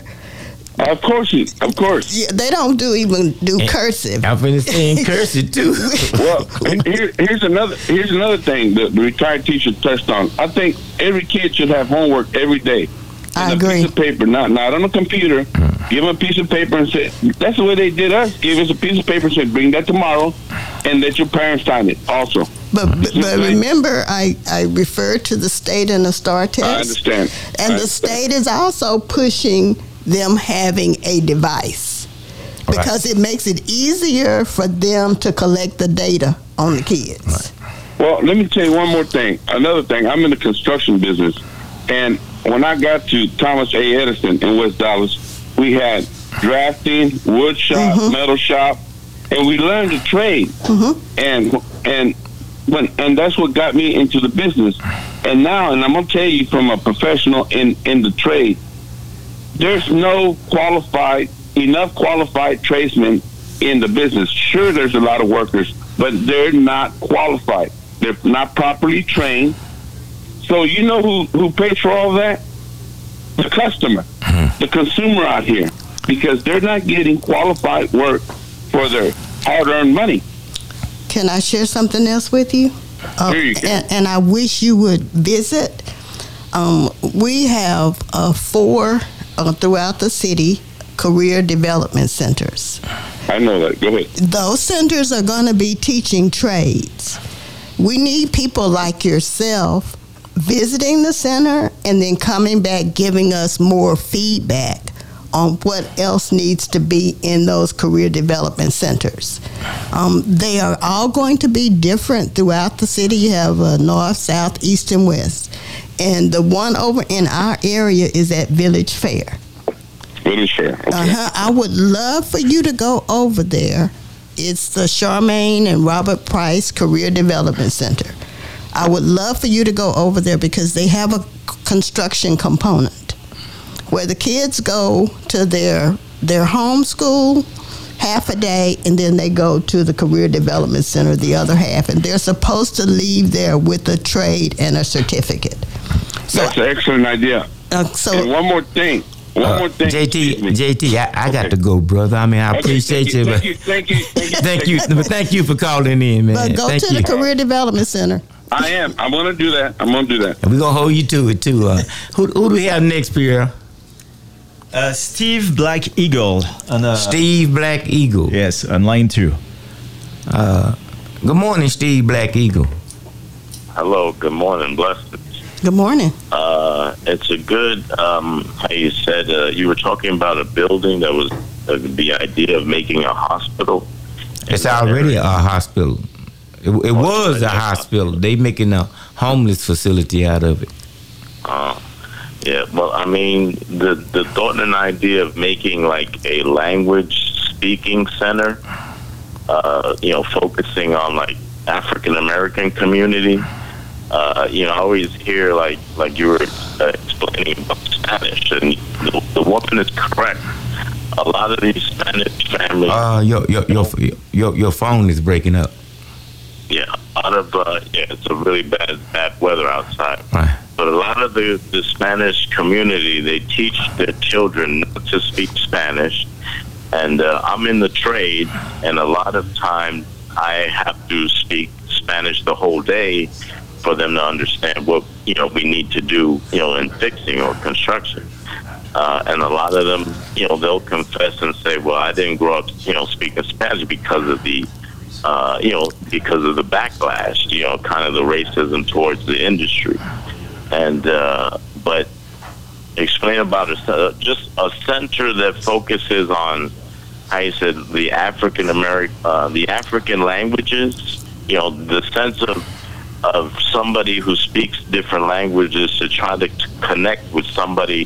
Of course, you, of course. Yeah, they don't do even do cursive. I'm finna say cursive too. well, here, here's another here's another thing that the retired teacher touched on. I think every kid should have homework every day. I a agree. piece of paper, not not on a computer. Mm. Give them a piece of paper and say that's the way they did us. Give us a piece of paper and say bring that tomorrow, and let your parents sign it. Also, But, mm. but, but remember, I, I referred to the state and the STAAR test. I understand. And I the state is also pushing them having a device because it makes it easier for them to collect the data on the kids. Well, let me tell you one more thing. Another thing, I'm in the construction business, and when I got to Thomas A. Edison in West Dallas, we had drafting, wood shop, mm-hmm. metal shop, and we learned the trade. Mm-hmm. And and when and that's what got me into the business. And now, and I'm gonna tell you from a professional in in the trade, there's no qualified enough qualified tradesmen in the business. Sure, there's a lot of workers, but they're not qualified. They're not properly trained. So you know who who pays for all that? The customer, the consumer out here, because they're not getting qualified work for their hard-earned money. Can I share something else with you? Uh, Here you go. and, and I wish you would visit. Um, we have uh, four uh, throughout the city career development centers. I know that. Go ahead. Those centers are going to be teaching trades. We need people like yourself visiting the center and then coming back giving us more feedback on what else needs to be in those career development centers. Um, they are all going to be different throughout the city. You have uh, north, south, east, and west. And the one over in our area is at Village Fair. Village Fair. Okay. Uh-huh. I would love for you to go over there. It's the Charmaine and Robert Price Career Development Center. I would love for you to go over there because they have a construction component where the kids go to their their home school half a day and then they go to the career development center the other half and they're supposed to leave there with a trade and a certificate. That's an excellent idea. Uh, so and one more thing. One more thing. JT, JT, I, I got to go, brother. I mean, I Okay, appreciate thank you, you, but thank you, thank you, thank you, thank you, thank you for calling in, man. But go thank to you. the Career Development Center I am. I'm gonna do that. I'm gonna do that. And we're gonna hold you to it too. Uh, who, who do we have next, Pierre? Uh, Steve Black Eagle. On, uh, Steve Black Eagle. Yes, on line two. Uh, good morning, Steve Black Eagle. Hello, good morning, blessed. Good morning. Uh, it's a good, um, how you said, uh, you were talking about a building that was uh, the idea of making a hospital. It's already a hospital. It, it was a hospital. They making a homeless facility out of it. Uh, yeah, well, I mean, the, the thought and idea of making like a language speaking center, uh, you know, focusing on like African American community. Uh, you know, I always hear like like you were uh, explaining about Spanish, and the, the woman is correct. A lot of these Spanish families, Uh, your your your your your phone is breaking up. Yeah, a lot of uh, yeah, it's a really bad bad weather outside. Right. But a lot of the, the Spanish community, they teach their children not to speak Spanish. And uh, I'm in the trade, and a lot of times I have to speak Spanish the whole day for them to understand what you know we need to do, you know, in fixing or construction. Uh, and a lot of them, you know, they'll confess and say, "Well, I didn't grow up, you know, speaking Spanish because of the, uh, you know, because of the backlash, you know, kind of the racism towards the industry." And uh, but explain about a, just a center that focuses on how you said the African American, uh, the African languages. You know, the sense of of somebody who speaks different languages to try to connect with somebody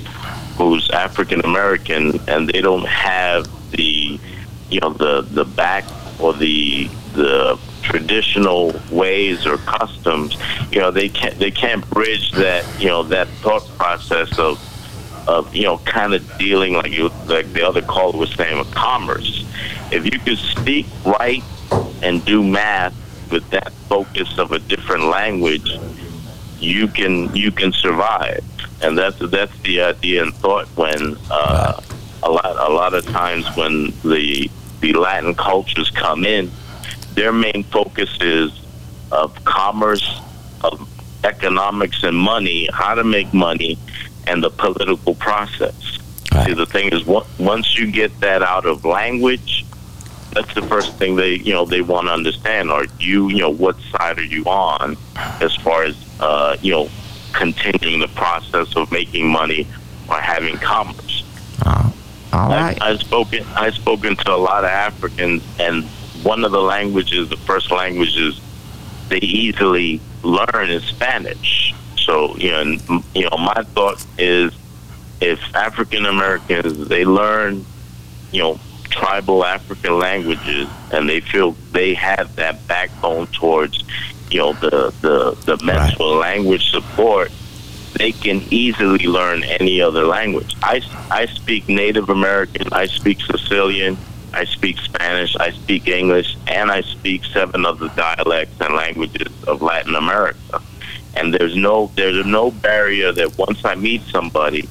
who's African American and they don't have the you know the the back or the the traditional ways or customs you know they can't they can't bridge that you know that thought process of of you know kind of dealing like you like the other caller was saying with commerce. If you could speak right and do math with that focus of a different language you can you can survive. And that's that's the idea and thought when uh, a lot a lot of times when the the Latin cultures come in their main focus is of commerce of economics and money how to make money and the political process. See the thing is once you get that out of language that's the first thing they you know they want to understand. Are you you know what side are you on as far as uh, you know continuing the process of making money or having commerce? All I, I've spoken I've spoken to a lot of Africans and one of the languages the first languages they easily learn is Spanish so you know you know my thought is if African Americans they learn you know tribal African languages and they feel they have that backbone towards you know the the, the mental language support they can easily learn any other language. I, I speak Native American, I speak Sicilian, I speak Spanish, I speak English, and I speak seven other dialects and languages of Latin America. And there's no there's no barrier that once I meet somebody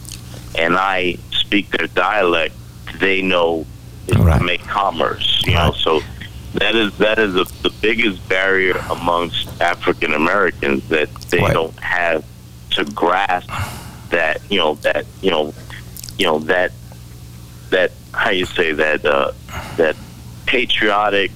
and I speak their dialect, they know it's to make commerce. You know, so that is that is the the biggest barrier amongst African Americans that they don't have to grasp that you know that you know you know that that how you say that uh, that patriotic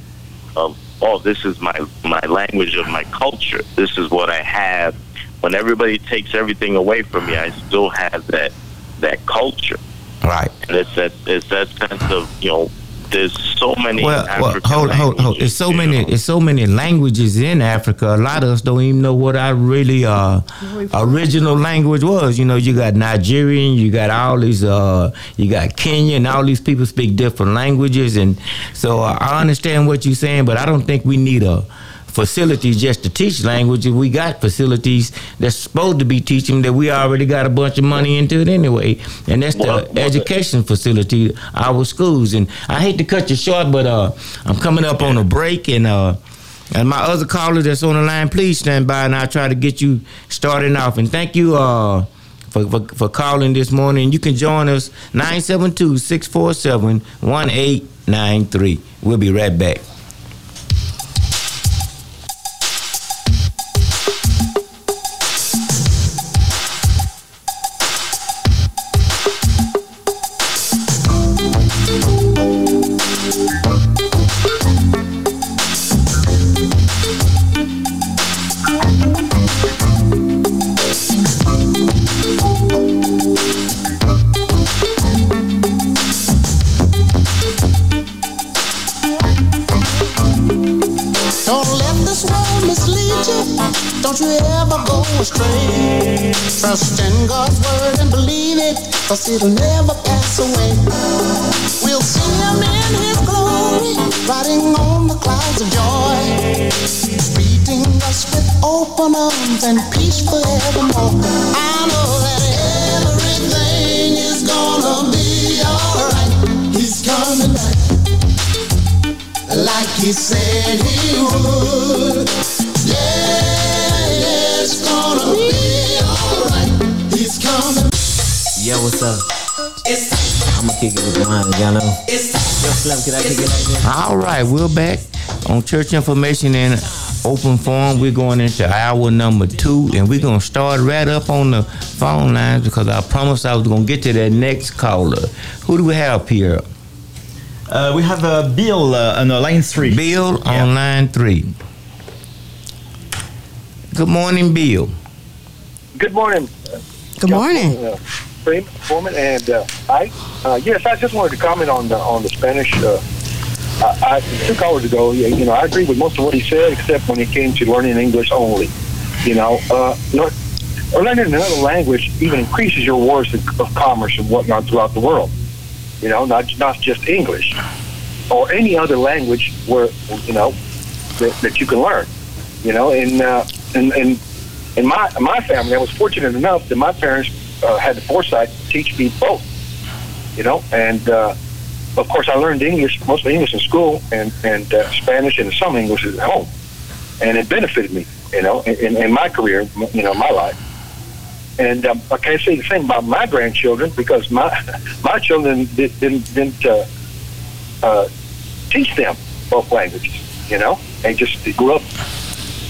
of oh this is my my language of my culture. This is what I have. When everybody takes everything away from me I still have that that culture. Right. And it's that it's that sense of you know there's so many Well, well hold, hold, hold. It's so many. It's so many languages in Africa. A lot of us don't even know what our really uh, original language was. You know, you got Nigerian, you got all these, uh, you got Kenya, and all these people speak different languages. And so uh, I understand what you're saying, but I don't think we need a facility just to teach languages. We got facilities that's supposed to be teaching that we already got a bunch of money into it anyway, and that's the education facility, our schools. And I hate to cut you short, but uh, I'm coming up on a break, and uh, and my other caller that's on the line, please stand by, and I'll try to get you starting off. And thank you. Uh, for, for, for calling this morning. You can join us 972 647 1893. We'll be right back. All right, we're back on church information and open forum. We're going into hour number two, and we're gonna start right up on the phone lines because I promised I was gonna get to that next caller. Who do we have here? Uh, we have uh, Bill uh, on uh, line three. Bill on line three. Good morning, Bill. Good morning. Good morning. Uh, Foreman, and uh, I. Uh, yes, I just wanted to comment on the on the Spanish. Uh, I, I, two callers ago, you know, I agree with most of what he said, except when it came to learning English only. You know, uh, learn, learning another language even increases your worth of, of commerce and whatnot throughout the world. You know, not not just English or any other language where you know that, that you can learn. You know, and uh, and in my my family, I was fortunate enough that my parents uh, had the foresight to teach me both. You know, and uh, of course, I learned English, mostly English in school, and and uh, Spanish and some English at home, and it benefited me. You know, in, in my career, you know, my life. And um, I can't say the same about my grandchildren because my my children did, didn't didn't uh, uh, teach them both languages. You know, they just they grew up.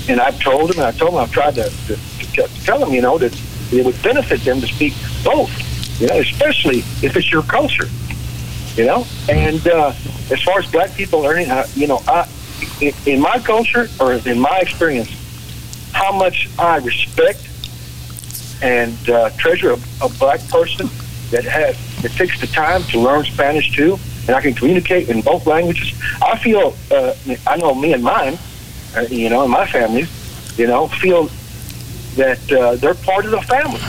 And I've told them, and I told them, I've tried to, to, to tell them, you know, that it would benefit them to speak both. You know, especially if it's your culture. You know, and uh, as far as black people learning, how, you know, I, in, in my culture or in my experience, how much I respect and uh, treasure a, a black person that has that takes the time to learn Spanish too, and I can communicate in both languages. I feel, uh, I know me and mine, uh, you know, and my family, you know, feel that uh, they're part of the family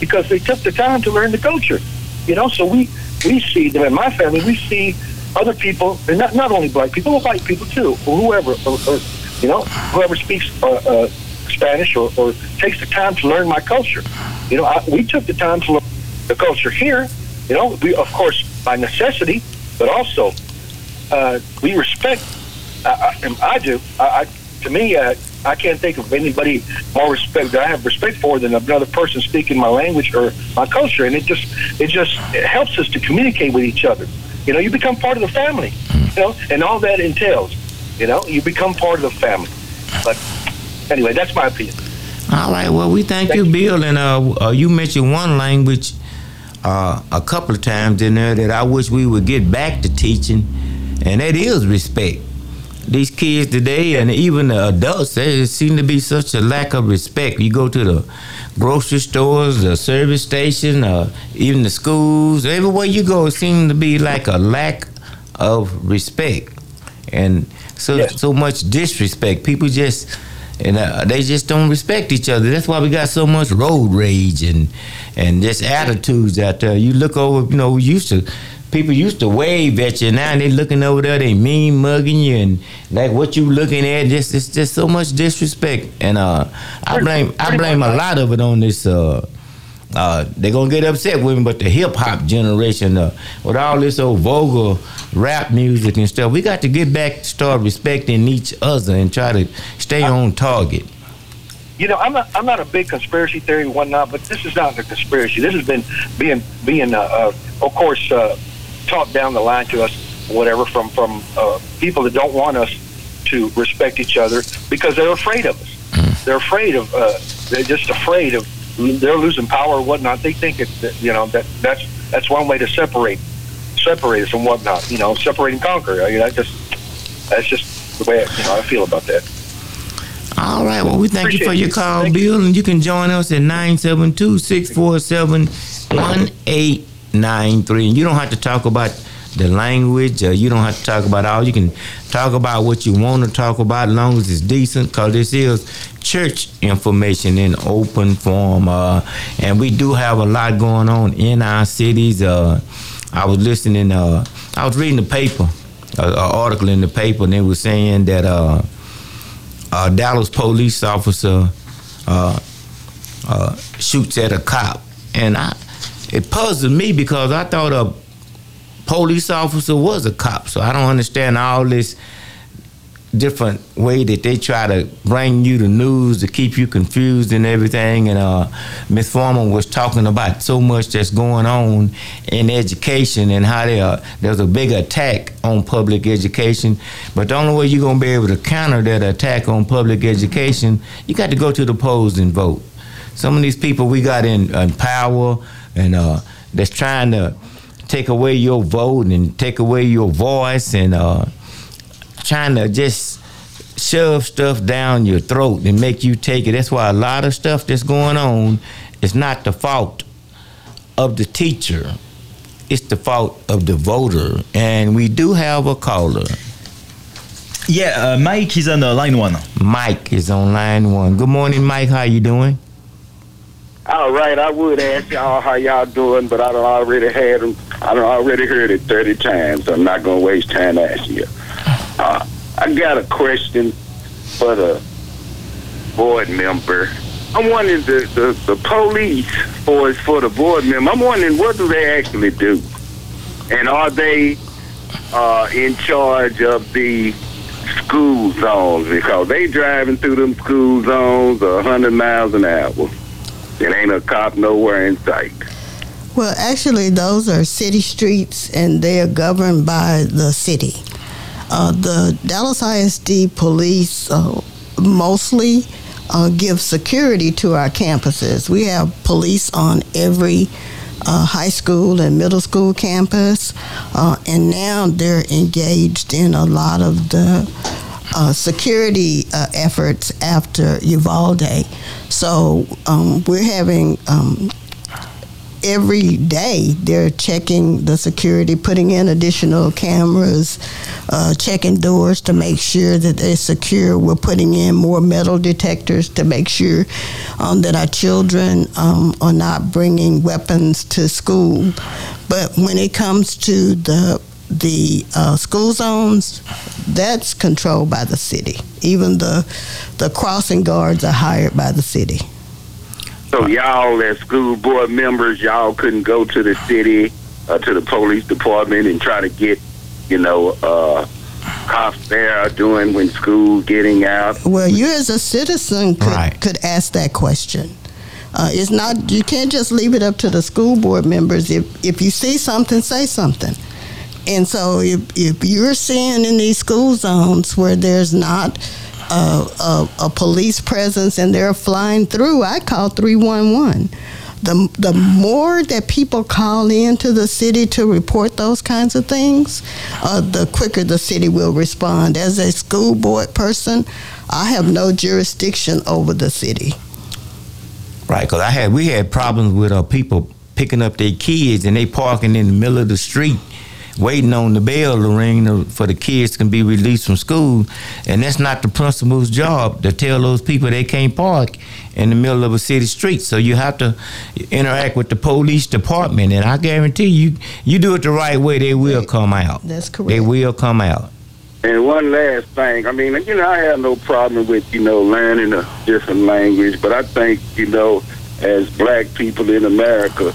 because they took the time to learn the culture. You know, so we we see them in my family. We see other people, and not not only black people, but white people too, or whoever, or, or you know, whoever speaks uh, uh, Spanish or, or takes the time to learn my culture. You know, I, we took the time to learn the culture here. You know, we of course by necessity, but also uh, we respect. I, I, I do. I, I to me, uh, I can't think of anybody more respect that I have respect for than another person speaking my language or my culture, and it just it just it helps us to communicate with each other. You know, you become part of the family. You know, and all that entails. You know, you become part of the family. But anyway, that's my opinion. All right. Well, we thank, you, Bill. And uh, uh, you mentioned one language uh, a couple of times in there that I wish we would get back to teaching, and that is respect. These kids today, and even the adults, there seem to be such a lack of respect. You go to the grocery stores, the service station, uh, even the schools, everywhere you go, it seems to be like a lack of respect, and so so much disrespect. People just and uh, they just don't respect each other. That's why we got so much road rage and and just attitudes out there. You look over, you know, we used to people used to wave at you. Now they looking over there, they mean mugging you and like what you looking at. Just it's just so much disrespect. And uh, I blame I blame a lot of it on this. Uh, uh, they're gonna get upset with me, but the hip hop generation, uh, with all this old vulgar rap music and stuff, we got to get back to start respecting each other and try to stay on target. You know, I'm not I'm not a big conspiracy theory whatnot, but this is not a conspiracy. This has been being being uh, uh, of course taught down the line to us, whatever from from uh, people that don't want us to respect each other because they're afraid of us. They're afraid of uh, they're just afraid of they're losing power or whatnot. They think it, that, you know that that's that's one way to separate separate us and whatnot. You know, separate and conquer. I mean, I just that's just the way I, you know I feel about that. All right. Well, we thank you for your call, Thank Bill, and you can join us at 972-647-1893. And you don't have to talk about the language. Uh, you don't have to talk about all. You can talk about what you want to talk about as long as it's decent, because this is church information in open forum. Uh, and we do have a lot going on in our cities. Uh, I was listening, uh, I was reading the paper, an article in the paper, and they were saying that uh, a Dallas police officer shoots at a cop. And I, it puzzled me because I thought a police officer was a cop. So I don't understand all this different way that they try to bring you the news to keep you confused and everything. And uh, Miss Foreman was talking about so much that's going on in education and how are, there's a big attack on public education. But the only way you're going to be able to counter that attack on public education, you got to go to the polls and vote. Some of these people we got in, in power and uh, that's trying to take away your vote and take away your voice and uh, trying to just shove stuff down your throat and make you take it. That's why a lot of stuff that's going on is not the fault of the teacher. It's the fault of the voter. And we do have a caller. Yeah, uh, Mike is on uh, line one. Mike is on line one. Good morning, Mike. How you doing? All right, I would ask y'all how y'all doing, but I don't already had them. I don't already heard it thirty times. I'm not gonna waste time asking you. Uh, I got a question for the board member. I'm wondering the, the, the police for for the board member. I'm wondering what do they actually do, and are they uh, in charge of the school zones because they driving through them school zones a hundred miles an hour. It ain't a cop nowhere in sight. Well, actually, those are city streets and they are governed by the city. Uh, the Dallas ISD police uh, mostly uh, give security to our campuses. We have police on every uh, high school and middle school campus, uh, and now they're engaged in a lot of the uh, security uh, efforts after Uvalde. So um, we're having um, every day they're checking the security, putting in additional cameras, uh, checking doors to make sure that they're secure. We're putting in more metal detectors to make sure um, that our children um, are not bringing weapons to school. But when it comes to the the uh, school zones, that's controlled by the city. Even the the crossing guards are hired by the city. So y'all as school board members, y'all couldn't go to the city, uh, to the police department and try to get, you know, uh, cops there doing when school getting out. Well, you as a citizen could, Right. could ask that question. Uh, it's not you can't just leave it up to the school board members. If if you see something, say something. And so if if you're seeing in these school zones where there's not a, a, a police presence and they're flying through, I call three one one. The, the more that people call in to the city to report those kinds of things, uh, the quicker the city will respond. As a school board person, I have no jurisdiction over the city. Right, because I had we had problems with uh, people picking up their kids and they parking in the middle of the street, waiting on the bell to ring to, for the kids to be released from school, and that's not the principal's job to tell those people they can't park in the middle of a city street. So you have to interact with the police department, and I guarantee you, you do it the right way, they will come out. That's correct. They will come out. And one last thing, I mean, you know, I have no problem with, you know, learning a different language, but I think, you know, as black people in America,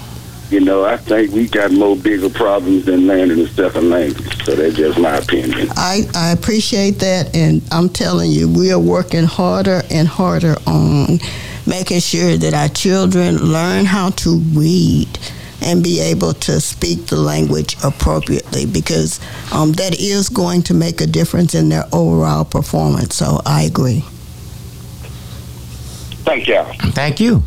you know, I think we got more bigger problems than learning a second language. So that's just my opinion. I, I appreciate that, and I'm telling you, we are working harder and harder on making sure that our children learn how to read and be able to speak the language appropriately because um, that is going to make a difference in their overall performance. So I agree. Thank y'all. Thank you.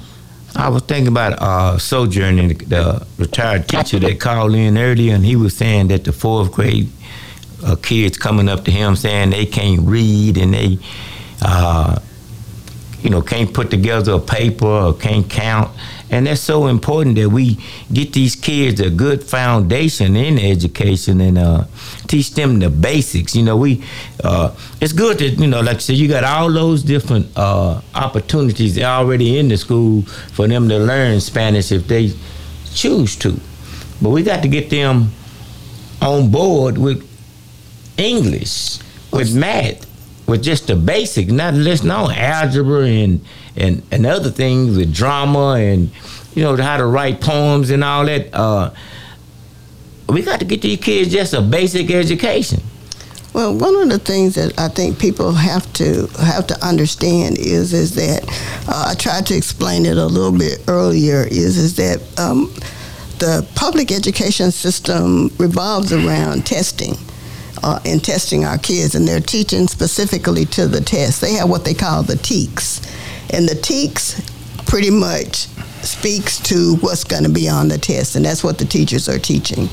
I was thinking about uh, Sojourn, the, the retired teacher that called in earlier, and he was saying that the fourth grade uh, kids coming up to him saying they can't read and they, uh, you know, can't put together a paper or can't count. And that's so important that we get these kids a good foundation in education and uh, teach them the basics. You know, we uh, it's good that you know, like I said, you got all those different uh, opportunities already in the school for them to learn Spanish if they choose to. But we got to get them on board with English, with math, with just the basic, not less known algebra and, and and other things with drama and you know how to write poems and all that. Uh, we got to get these kids just a basic education. Well, one of the things that I think people have to have to understand is is that uh, I tried to explain it a little bit earlier. Is is that um, the public education system revolves around testing. Uh, and testing our kids, and they're teaching specifically to the test. They have what they call the TEKS, and the TEKS pretty much speaks to what's going to be on the test, and that's what the teachers are teaching.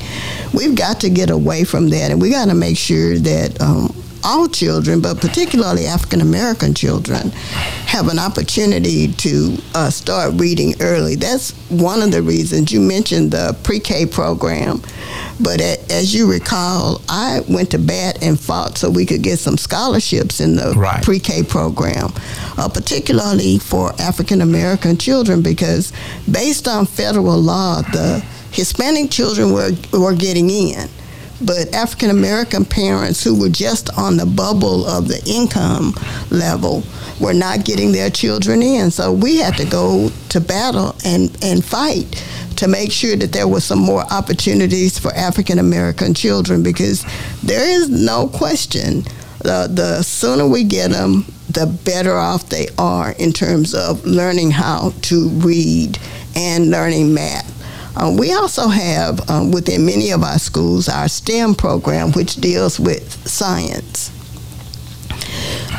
We've got to get away from that, and we got to make sure that um, all children, but particularly African American children, have an opportunity to uh, start reading early. That's one of the reasons you mentioned the pre K program. But as you recall, I went to bat and fought so we could get some scholarships in the right. pre K program, uh, particularly for African American children, because based on federal law, the Hispanic children were, were getting in but African American parents who were just on the bubble of the income level were not getting their children in. So we had to go to battle and, and fight to make sure that there were some more opportunities for African American children because there is no question the, the sooner we get them, the better off they are in terms of learning how to read and learning math. Um, we also have um, within many of our schools our STEM program, which deals with science.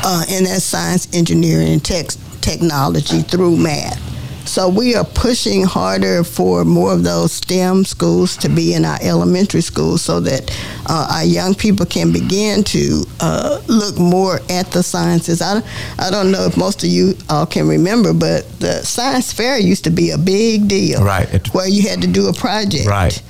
Uh, and that's science, engineering, and tech, technology through math. So we are pushing harder for more of those STEM schools to be in our elementary schools so that uh, our young people can begin to uh, look more at the sciences. I, I don't know if most of you all can remember, but the science fair used to be a big deal. Right. Where you had to do a project. Right.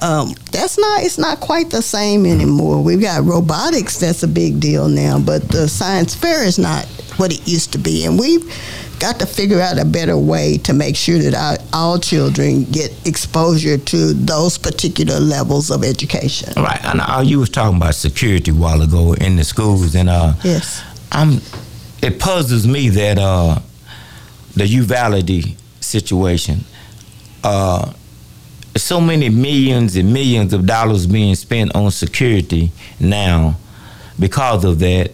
Um, that's not it's not quite the same anymore. We've got robotics that's a big deal now, but the science fair is not what it used to be, and we've got to figure out a better way to make sure that our, all children get exposure to those particular levels of education. Right. And uh, you was talking about security a while ago in the schools, and uh, yes, I'm. It puzzles me that uh, the Uvalde situation. Uh, so many millions and millions of dollars being spent on security now because of that,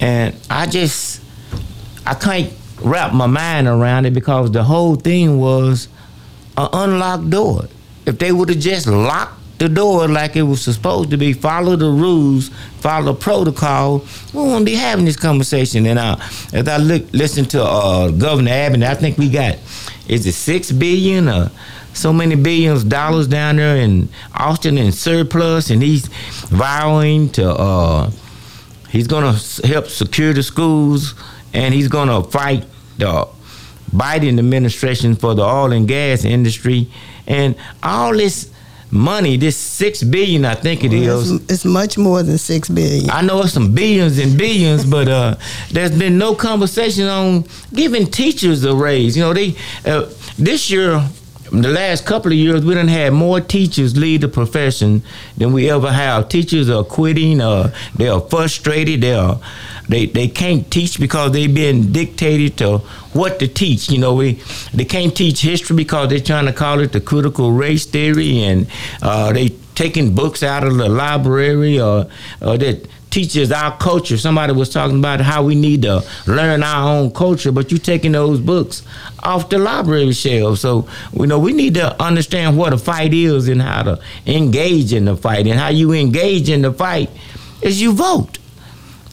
and I just I can't wrap my mind around it because the whole thing was an unlocked door. If they would have just locked the door like it was supposed to be, follow the rules, follow protocol, we wouldn't be having this conversation. And uh, as I look, listen to uh, Governor Abbott, I think we got, is it six billion or so many billions of dollars down there in Austin in surplus, and he's vowing to, uh, he's gonna help secure the schools, and he's gonna fight the Biden administration for the oil and gas industry, and all this money, this six billion, I think it well, is. It's, it's, much more than six billion. I know it's some billions and billions, but uh, there's been no conversation on giving teachers a raise. You know, they uh, this year. The last couple of years, we done had more teachers leave the profession than we ever have. Teachers are quitting. Uh, they are frustrated. They are they they can't teach because they've been dictated to what to teach. You know, we they can't teach history because they're trying to call it the critical race theory, and uh, they taking books out of the library or, or that teaches our culture. Somebody was talking about how we need to learn our own culture, but you're taking those books off the library shelves. So you know we need to understand what a fight is and how to engage in the fight. And how you engage in the fight is you vote.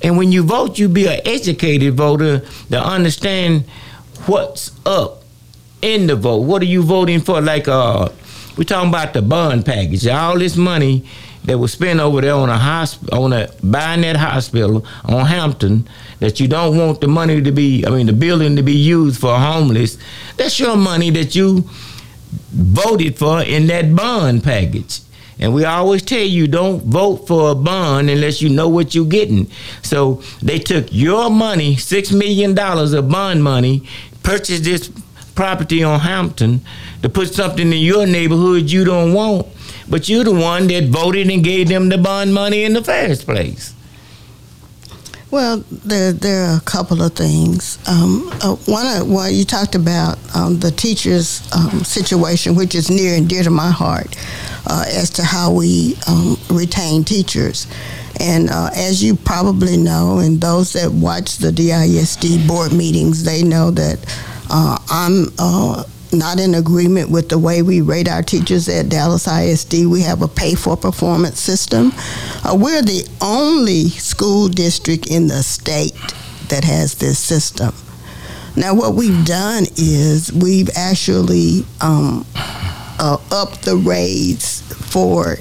And when you vote, you be an educated voter to understand what's up in the vote. What are you voting for? Like uh, we're talking about the bond package. All this money that was spent over there on a hospital, on a buying that hospital on Hampton, that you don't want the money to be, I mean, the building to be used for homeless, that's your money that you voted for in that bond package. And we always tell you don't vote for a bond unless you know what you're getting. So they took your money, $6 million of bond money, purchased this property on Hampton to put something in your neighborhood you don't want. But you're the one that voted and gave them the bond money in the first place. Well, there there are a couple of things. Um, uh, one, of, well, you talked about um, the teachers' um, situation, which is near and dear to my heart, uh, as to how we um, retain teachers. And uh, as you probably know, and those that watch the DISD board meetings, they know that uh, I'm uh, not in agreement with the way we rate our teachers at Dallas ISD. We have a pay for performance system. Uh, we're the only school district in the state that has this system. Now, what we've done is we've actually um, uh, upped the rates for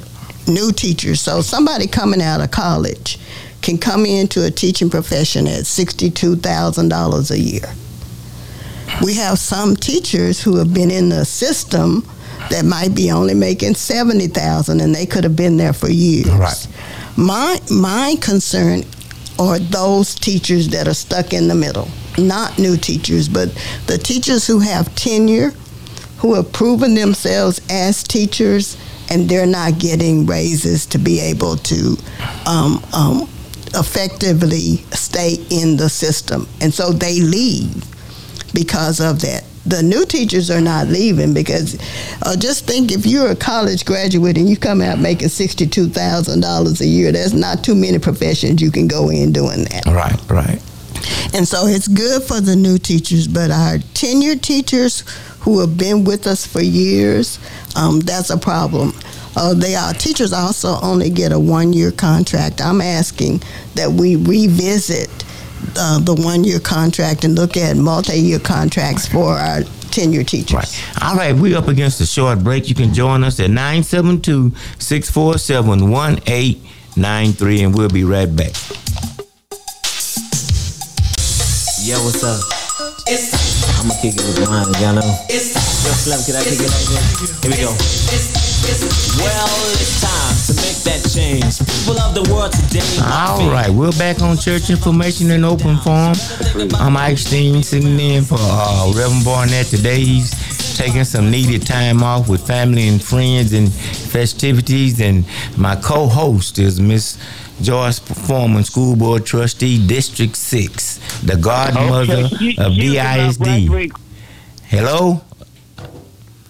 new teachers. So, somebody coming out of college can come into a teaching profession at $62,000 a year we have some teachers who have been in the system that might be only making 70,000 and they could have been there for years. Right. My my concern are those teachers that are stuck in the middle, not new teachers, but the teachers who have tenure, who have proven themselves as teachers and they're not getting raises to be able to um, um, effectively stay in the system. And so they leave because of that. The new teachers are not leaving because uh, just think if you're a college graduate and you come out making $62,000 a year, there's not too many professions you can go in doing that. Right, right. And so it's good for the new teachers, but our tenured teachers who have been with us for years, um, that's a problem. Uh, they are teachers also only get a one year contract. I'm asking that we revisit uh, the one year contract and look at multi year contracts for our tenure teachers. Right. All right, we're up against a short break. You can join us at 972 647 1893, and we'll be right back. Yo, what's up? I'm gonna kick it with mine, y'all know. Yo, Slim, can I kick it like this? Here we go. Well, it's time to make that change. People of the world today. All right, we're back on church information in open forum. I'm Ike Steen sitting in for uh, Reverend Barnett today. He's taking some needed time off with family and friends and festivities. And my co-host is Miss Joyce Foreman, School Board Trustee, District 6, the godmother Okay. of She- she was in our DISD. graduate- Hello?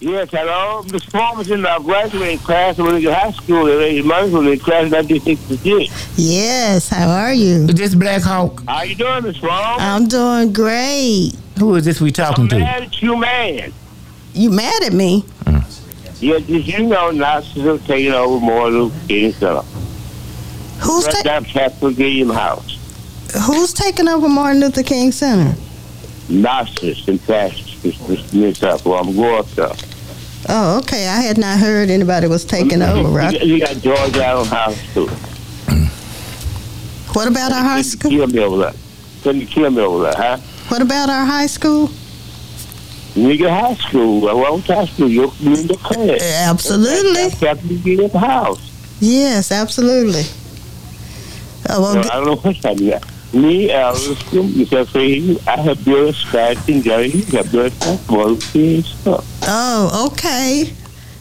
Yes, hello. Miss Farmer's in our graduating class when we were in high school. They might as well in class 1966. Yes, how are you? This Black Hawk. How you doing, Miss Farmer? I'm doing great. Who is this we talking I'm to? mad at you, man. You mad at me? Mm. Yeah, did you know Nazis are taking over more Luther King Center? Who's Right down Capitol Game House. Who's taking over Martin Luther King Center? Nazis and fascists. This, this, this up. Well, I'm going up there. Oh, okay. I had not heard anybody was taking over, You, right? you got George Allen House too. What about our high school? You kill me over there. Couldn't you kill me over there, huh? What about our high school? Nigga high school. Well, what high school? You're in the class. Absolutely. After you get in the house. Yes, absolutely. Oh, well, So I don't know what's happening. Me, Alice, because say I have built a stack and Jerry, you have built a stack and stuff. oh, okay.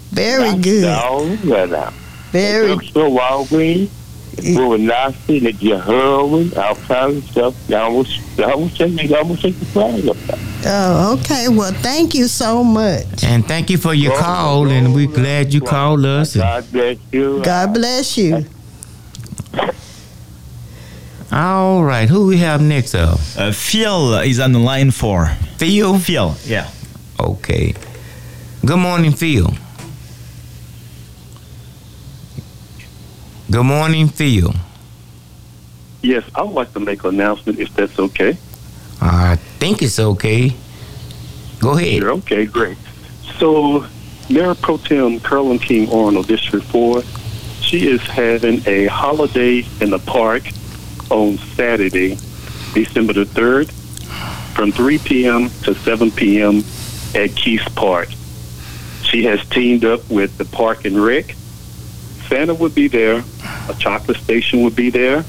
Very good. All right now. Very So Walgreens, going nasty, and your heroin, all kinds of stuff. I almost, I almost take, almost take the flag up there. Oh, okay. Well, thank you so much. And thank you for your oh, call, and we're glad you called us. God bless you. God bless you. all right, who we have next up? Uh, Phil is on the line for. Phil? Phil, yeah. Okay. Good morning, Phil. Good morning, Phil. Yes, I would like to make an announcement if that's okay. I think it's okay. Go ahead. You're okay, great. So, Mayor Pro Tem Carolyn King Arnold, District 4, she is having a holiday in the park on Saturday. December the 3rd, from 3 p.m. to 7 p.m. at Kiest Park. She has teamed up with the Park and Rec. Santa will be there. A chocolate station will be there.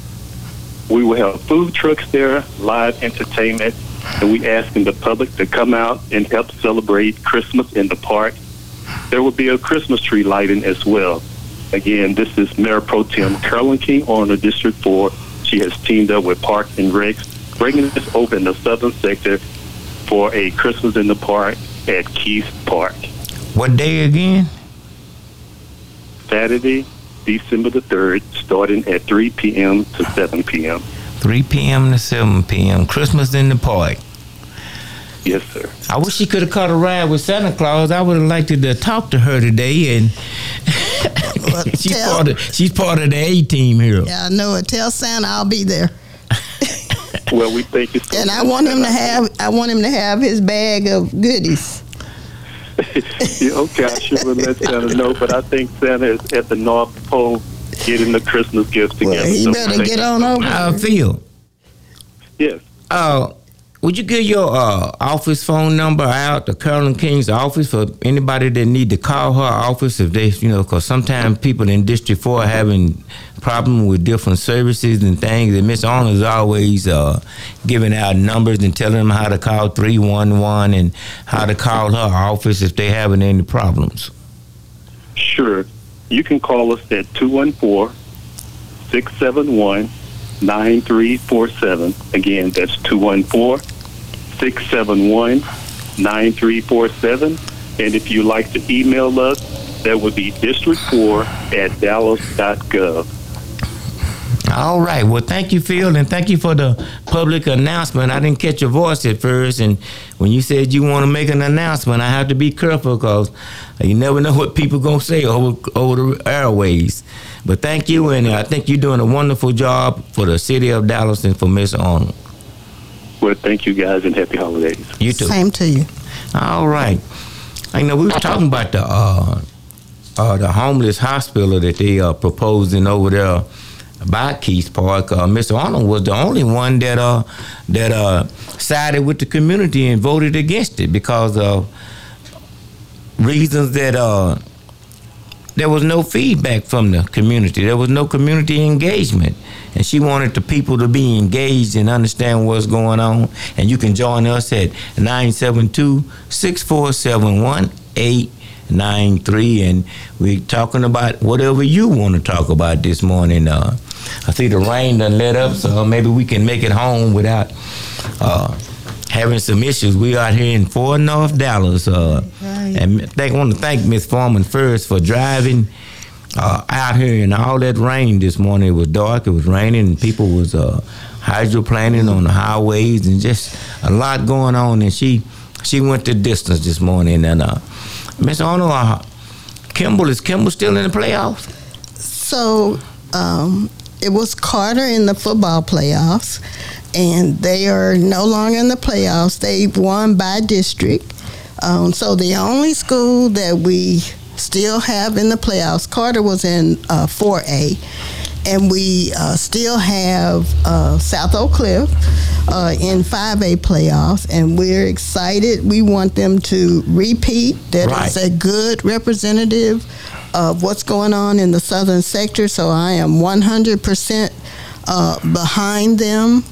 We will have food trucks there, live entertainment, and we asking the public to come out and help celebrate Christmas in the park. There will be a Christmas tree lighting as well. Again, this is Mayor Pro Tem Carolyn King on the District 4. She has teamed up with Park and Recs, bringing this open the southern sector for a Christmas in the Park at Kiest Park. What day again? Saturday, December the 3rd, starting at 3 p.m. to 7 p.m. 3 p.m. to 7 p.m. Christmas in the park. Yes, sir. I wish she could have caught a ride with Santa Claus. I would have liked to talk to her today, and she's tell- part of she's part of the A team here. Yeah, I know it. Tell Santa I'll be there. Well, we thank you. And I want him to have I want him to have his bag of goodies. yeah, okay, I sure will let Santa know, but I think Santa is at the North Pole getting the Christmas gifts together. he So better get on over. Uh, Phil. Yes. Uh, would you give your uh, office phone number out to Carolyn King's office for anybody that need to call her office if they, you know, because sometimes people in District 4 are having problem with different services and things. And Miss Arnold's always uh, giving out numbers and telling them how to call 311 and how to call her office if they having any problems. Sure. You can call us at 214 671 9347. Again, that's 214 671 9347. And if you like to email us, that would be district4 at dallas.gov. All right. Well, thank you, Phil, and thank you for the public announcement. I didn't catch your voice at first, and when you said you want to make an announcement, I have to be careful because you never know what people gonna say over over the airways. But thank you, and I think you're doing a wonderful job for the city of Dallas and for Miss Arnold. Well, thank you guys and happy holidays. You too. Same to you. All right. I know we were talking about the uh, uh, the homeless hospital that they are proposing over there by Kiest Park. Uh, Mr. Arnold was the only one that uh, that uh, sided with the community and voted against it because of reasons that uh, there was no feedback from the community. There was no community engagement. And she wanted the people to be engaged and understand what's going on. And you can join us at 972 647 1893. And we're talking about whatever you want to talk about this morning. Uh, I see the rain done let up, so maybe we can make it home without uh, having some issues. We out here in Fort North Dallas. Uh, and I want to thank Miss Foreman first for driving uh, out here in all that rain this morning. It was dark, it was raining, and people was uh, hydroplaning on the highways and just a lot going on. And she she went the distance this morning. And uh, Miss Arnold, uh, Kimball is Kimball still in the playoffs? So um, it was Carter in the football playoffs, and they are no longer in the playoffs. They've won by district. Um, so the only school that we still have in the playoffs, Carter was in uh, 4A, and we uh, still have uh, South Oak Cliff uh, in 5A playoffs, and we're excited. We want them to repeat. That is Right. a good representative of what's going on in the southern sector. So I am 100% uh, behind them.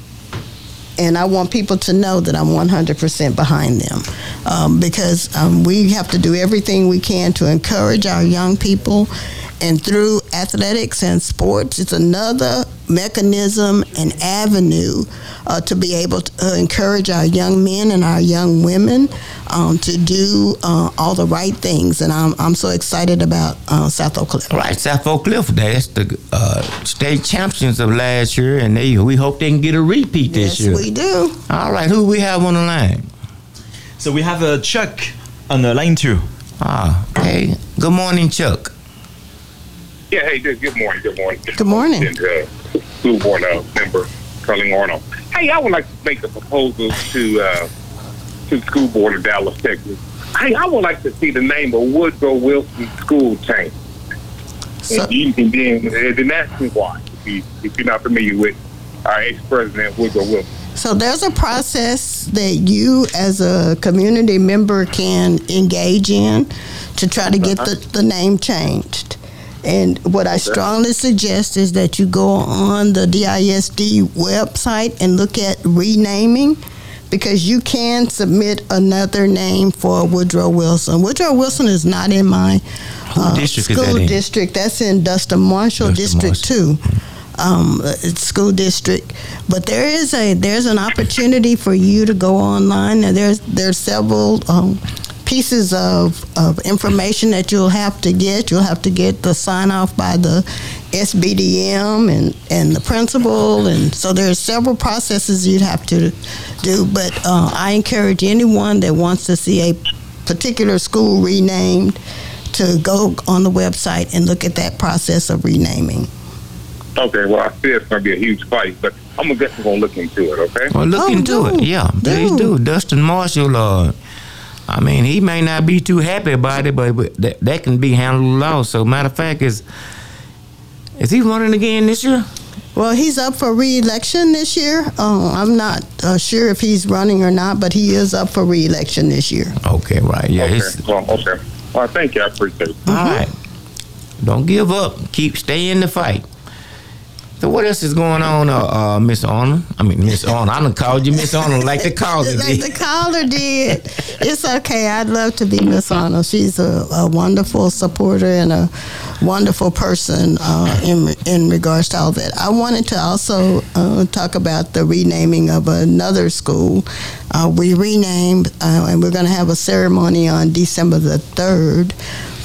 And I want people to know that I'm 100% behind them um, because um, we have to do everything we can to encourage our young people. And through athletics and sports, it's another mechanism and avenue uh, to be able to uh, encourage our young men and our young women um, to do uh, all the right things. And I'm, I'm so excited about uh, South Oak Cliff. Right, South Oak Cliff. That's the uh, state champions of last year, and they we hope they can get a repeat this Yes, year. we do. All right, who we have on the line? So we have uh, Chuck on the line too. Ah, hey, good morning, Chuck. Yeah, hey, good, good morning, good morning. Good morning. And, uh, school board uh, member, Carly Arnold. Hey, I would like to make a proposal to uh, to the school board of Dallas, Texas. Hey, I would like to see the name of Woodrow Wilson School change. and, you, and then ask me why, if, you, if you're not familiar with our ex-president Woodrow Wilson. So there's a process that you, as a community member, can engage in to try to get the, the name changed. And what I strongly suggest is that you go on the DISD website and look at renaming because you can submit another name for Woodrow Wilson. Woodrow Wilson is not in my uh, district school that in? district. That's in Dustin Marshall Dustin District Two. Um, school district, but there is a there's an opportunity for you to go online. And there's there's several um, pieces of, of information that you'll have to get. You'll have to get the sign off by the SBDM and, and the principal. And so there's several processes you'd have to do. But uh, I encourage anyone that wants to see a particular school renamed to go on the website and look at that process of renaming. Okay, well, I see it's going to be a huge fight, but I'm going to definitely going to look into it, okay? Well, look Oh, into it. do. Yeah, please do. Dustin Marshall, uh, I mean, he may not be too happy about it, but, but that, that can be handled also. Matter of fact, is is he running again this year? Well, he's up for re-election this year. Uh, I'm not uh, sure if he's running or not, but he is up for re-election this year. Okay, right. Yeah, okay, well, okay. All right, thank you. I appreciate it. all right. Don't give up. Keep stay in the fight. So what else is going on, uh, uh, Miss Arnold? I mean, Miss Arnold. I done called you Miss Arnold like the caller like did. the caller did. It's okay. I'd love to be Miss Arnold. She's a, a wonderful supporter and a wonderful person uh, in in regards to all that. I wanted to also uh, talk about the renaming of another school. Uh, we renamed, uh, and we're going to have a ceremony on December the third,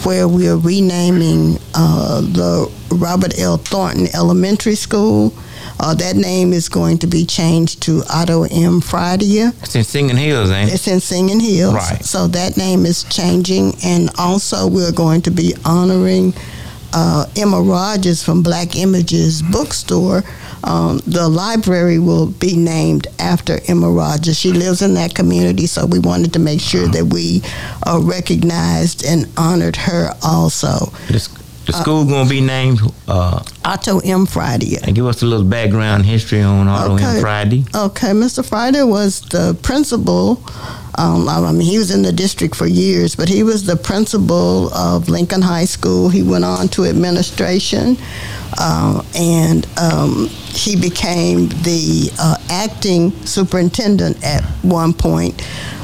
where we are renaming uh, the Robert L. Thornton Elementary School. Uh, that name is going to be changed to Otto M. Fridia. It's in Singing Hills, ain't it? It's in Singing Hills. Right. So that name is changing, and also we're going to be honoring uh, Emma Rodgers from Black Images Bookstore. Um, the library will be named after Emma Rodgers. She lives in that community, so we wanted to make sure that we uh, recognized and honored her also. The, the school gonna be named uh, Otto M. Fridia. and give us a little background history on Otto Okay. and Fridia. Okay, Mr. Fridia was the principal. Um, I mean, he was in the district for years, but he was the principal of Lincoln High School. He went on to administration, uh, and um, he became the uh, acting superintendent at one point.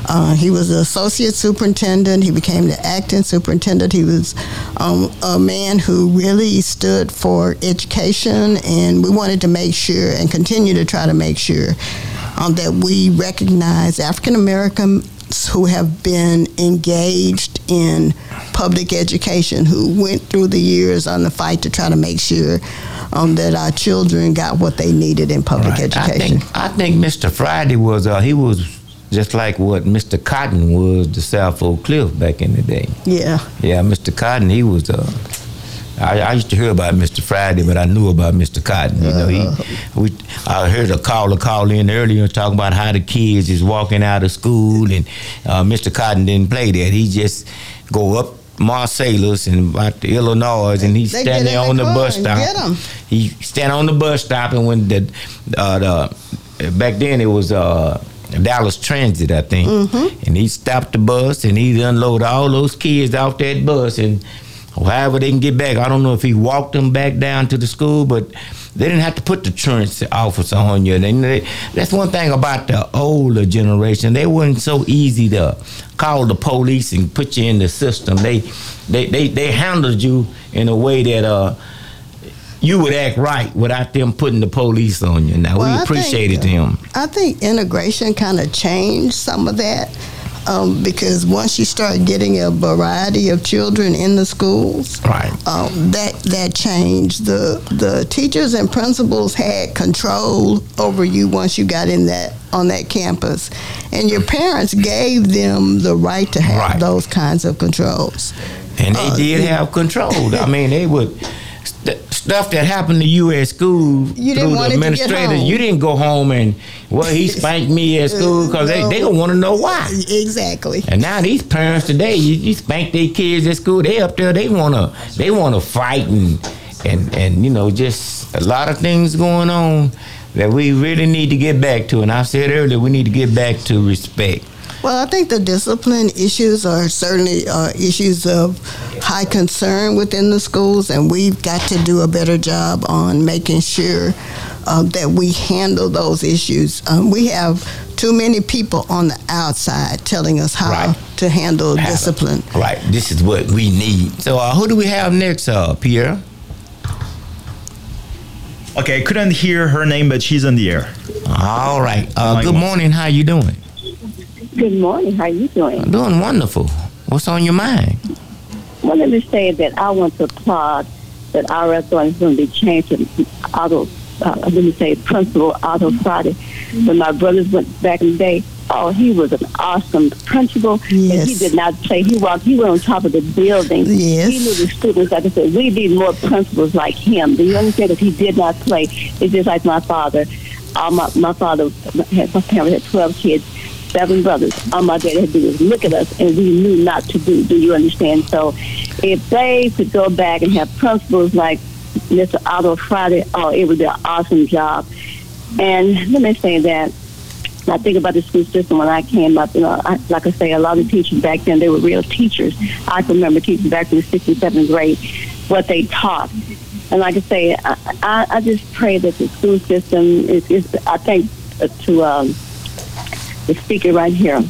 Uh, he was the associate superintendent. He became the acting superintendent. He was um, a man who really stood for education, and we wanted to make sure and continue to try to make sure um, that we recognize African Who have been engaged in public education, who went through the years on the fight to try to make sure um, that our children got what they needed in public I education. think I think Mr. Fridia was uh, he was just like what Mr. Cotton was to South Oak Cliff back in the day. yeah. Yeah, Mr. Cotton, he was. Uh, I, I used to hear about Mr. Fridia, but I knew about Mr. Cotton. You know, he. We, I heard a caller call in earlier talking about how the kids is walking out of school, and uh, Mr. Cotton didn't play that. He just go up Marsalis and out to Illinois, and he's standing in on the bus stop. He stand on the bus stop, and when the, uh, the back then it was. Uh, Dallas Transit, I think, Mm-hmm. and he stopped the bus and he unloaded all those kids off that bus, and however they can get back. I don't know if he walked them back down to the school, but they didn't have to put the truancy officer on you. They, they, that's one thing about the older generation. They weren't so easy to call the police and put you in the system. They they they, they handled you in a way that uh you would act right without them putting the police on you. Now Well, we think, appreciated uh, them. I think integration kind of changed some of that um, because once you start getting a variety of children in the schools, Right. um, that that changed. The the teachers and principals had control over you once you got in that on that campus, and your parents gave them the right to have Right. those kinds of controls. And they Uh, did have control. I mean, they would stuff that happened to you at school You didn't through the it to get administrators. You didn't go home and well, he spanked me at school uh, because they they gonna want to know why. Exactly. And now these parents today, you, you spank their kids at school. They up there, they wanna they wanna fight and and and you know just a lot of things going on that we really need to get back to. And I said earlier, we need to get back to respect. Well, I think the discipline issues are certainly uh, issues of high concern within the schools, and we've got to do a better job on making sure uh, that we handle those issues. Um, we have too many people on the outside telling us how Right. to handle Have it. discipline. Right. This is what we need. So uh, who do we have next, uh, Pierre? Okay, I couldn't hear her name, but she's on the air. All right. Uh, good morning. How are you doing? Good morning. How are you doing? I'm doing wonderful. What's on your mind? Well, let me say that I want to applaud that our restaurant is going to be changed to Otto. Uh, let me say principal Otto Fridia. When my brothers went back in the day, oh, he was an awesome principal. And he did not play. He walked. He went on top of the building. Yes. He knew the students. Like I said, we need more principals like him. Do you understand? if he did not play. It's just like my father. All my my father had my parents had twelve kids seven brothers. All my dad had to do was look at us, and we knew not to do. Do you understand? So, if they could go back and have principals like Mr. Otto Fridia, oh, it would be an awesome job. And let me say that. I think about the school system when I came up. You know, I, like I say, a lot of teachers back then they were real teachers. I can remember teaching back in the sixth and seventh grade what they taught. And like I say, I, I, I just pray that the school system is. is I think uh, to um, the speaker right here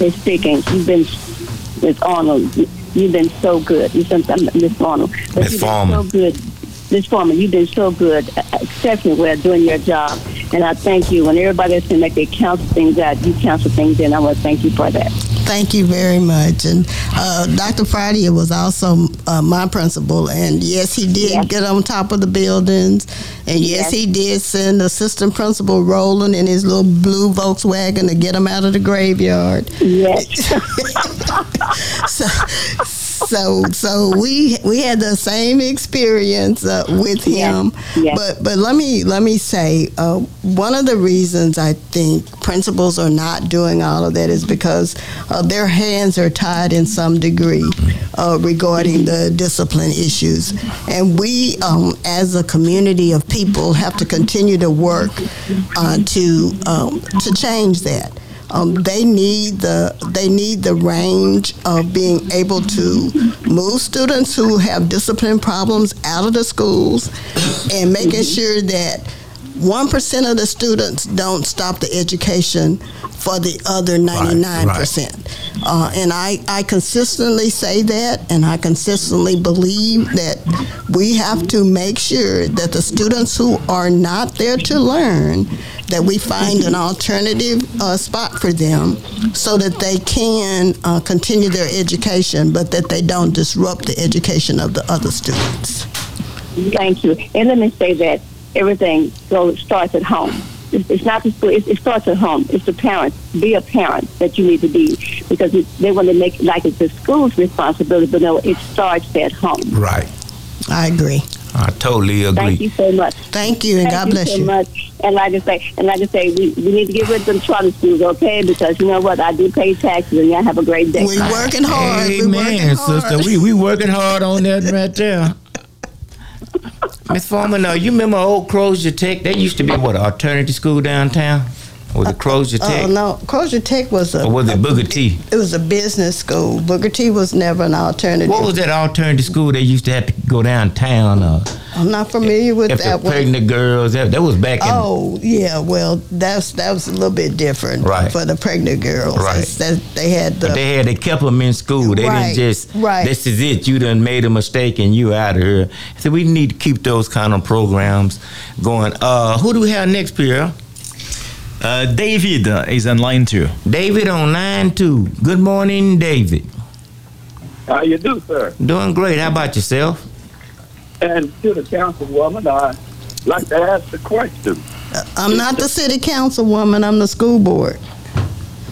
is speaking. You've been, Miss Arnold, you've been so good. You sometimes Miss Arnold, but Miss you've Foreman. been so good. Miss Foreman, you've been so good, exceptionally well doing your job, and I thank you. And everybody else can make they counsel things out, you counsel things in. I want to thank you for that. Thank you very much. And uh, Dr. Fridia was also uh, my principal, and yes, he did get on top of the buildings, and yes, Yes. he did send assistant principal Roland in his little blue Volkswagen to get him out of the graveyard. Yes. so, so, so we we had the same experience uh, with him. Yes. But but let me let me say uh, one of the reasons I think principals are not doing all of that is because uh, their hands are tied in some degree uh, regarding the discipline issues, and we um, as a community of people have to continue to work uh, to um, to change that. Um, they need the they need the range of being able to move students who have discipline problems out of the schools and making sure that one percent of the students don't stop the education for the other ninety nine percent. Uh, and I, I consistently say that, and I consistently believe that we have to make sure that the students who are not there to learn, that we find an alternative uh, spot for them so that they can uh, continue their education, but that they don't disrupt the education of the other students. Thank you. And let me say that everything goes starts at home. It's, it's not the school. It, it starts at home. It's the parents. Be a parent that you need to be because it, they want to make it like it's the school's responsibility, but no, it starts at home. Right. I agree. I totally agree. Thank you so much. Thank you, and Thank God bless so you. much. And like I say, and like I say, we, we need to get rid of them charter schools, okay? Because you know what, I do pay taxes, and y'all have a great day. We working hard. We Amen, working hard. sister. We we working hard on that right there. Miss Foreman, uh, you remember old Crozier Tech? That used to be what, an alternative school downtown? Was it Crozier Tech? Oh no, Crozier Tech was a Or was it Booker T? it was a business school. Booker T was never an alternative. What was that alternative school they used to have to go downtown? Uh, I'm not familiar with the that one. pregnant girls, that, that was back in. Oh yeah, well that's that was a little bit different Right. for the pregnant girls. Right. That they had the But they had they kept them in school. They Right, didn't just right. this is it. You done made a mistake and you out of here. So we need to keep those kind of programs going. Uh, who do we have next, Pierre? Uh, David uh, is on line two. David on line two. Good morning, David. How you do, sir? Doing great. How about yourself? And to the councilwoman, I'd like to ask a question. I'm not the city councilwoman. I'm the school board.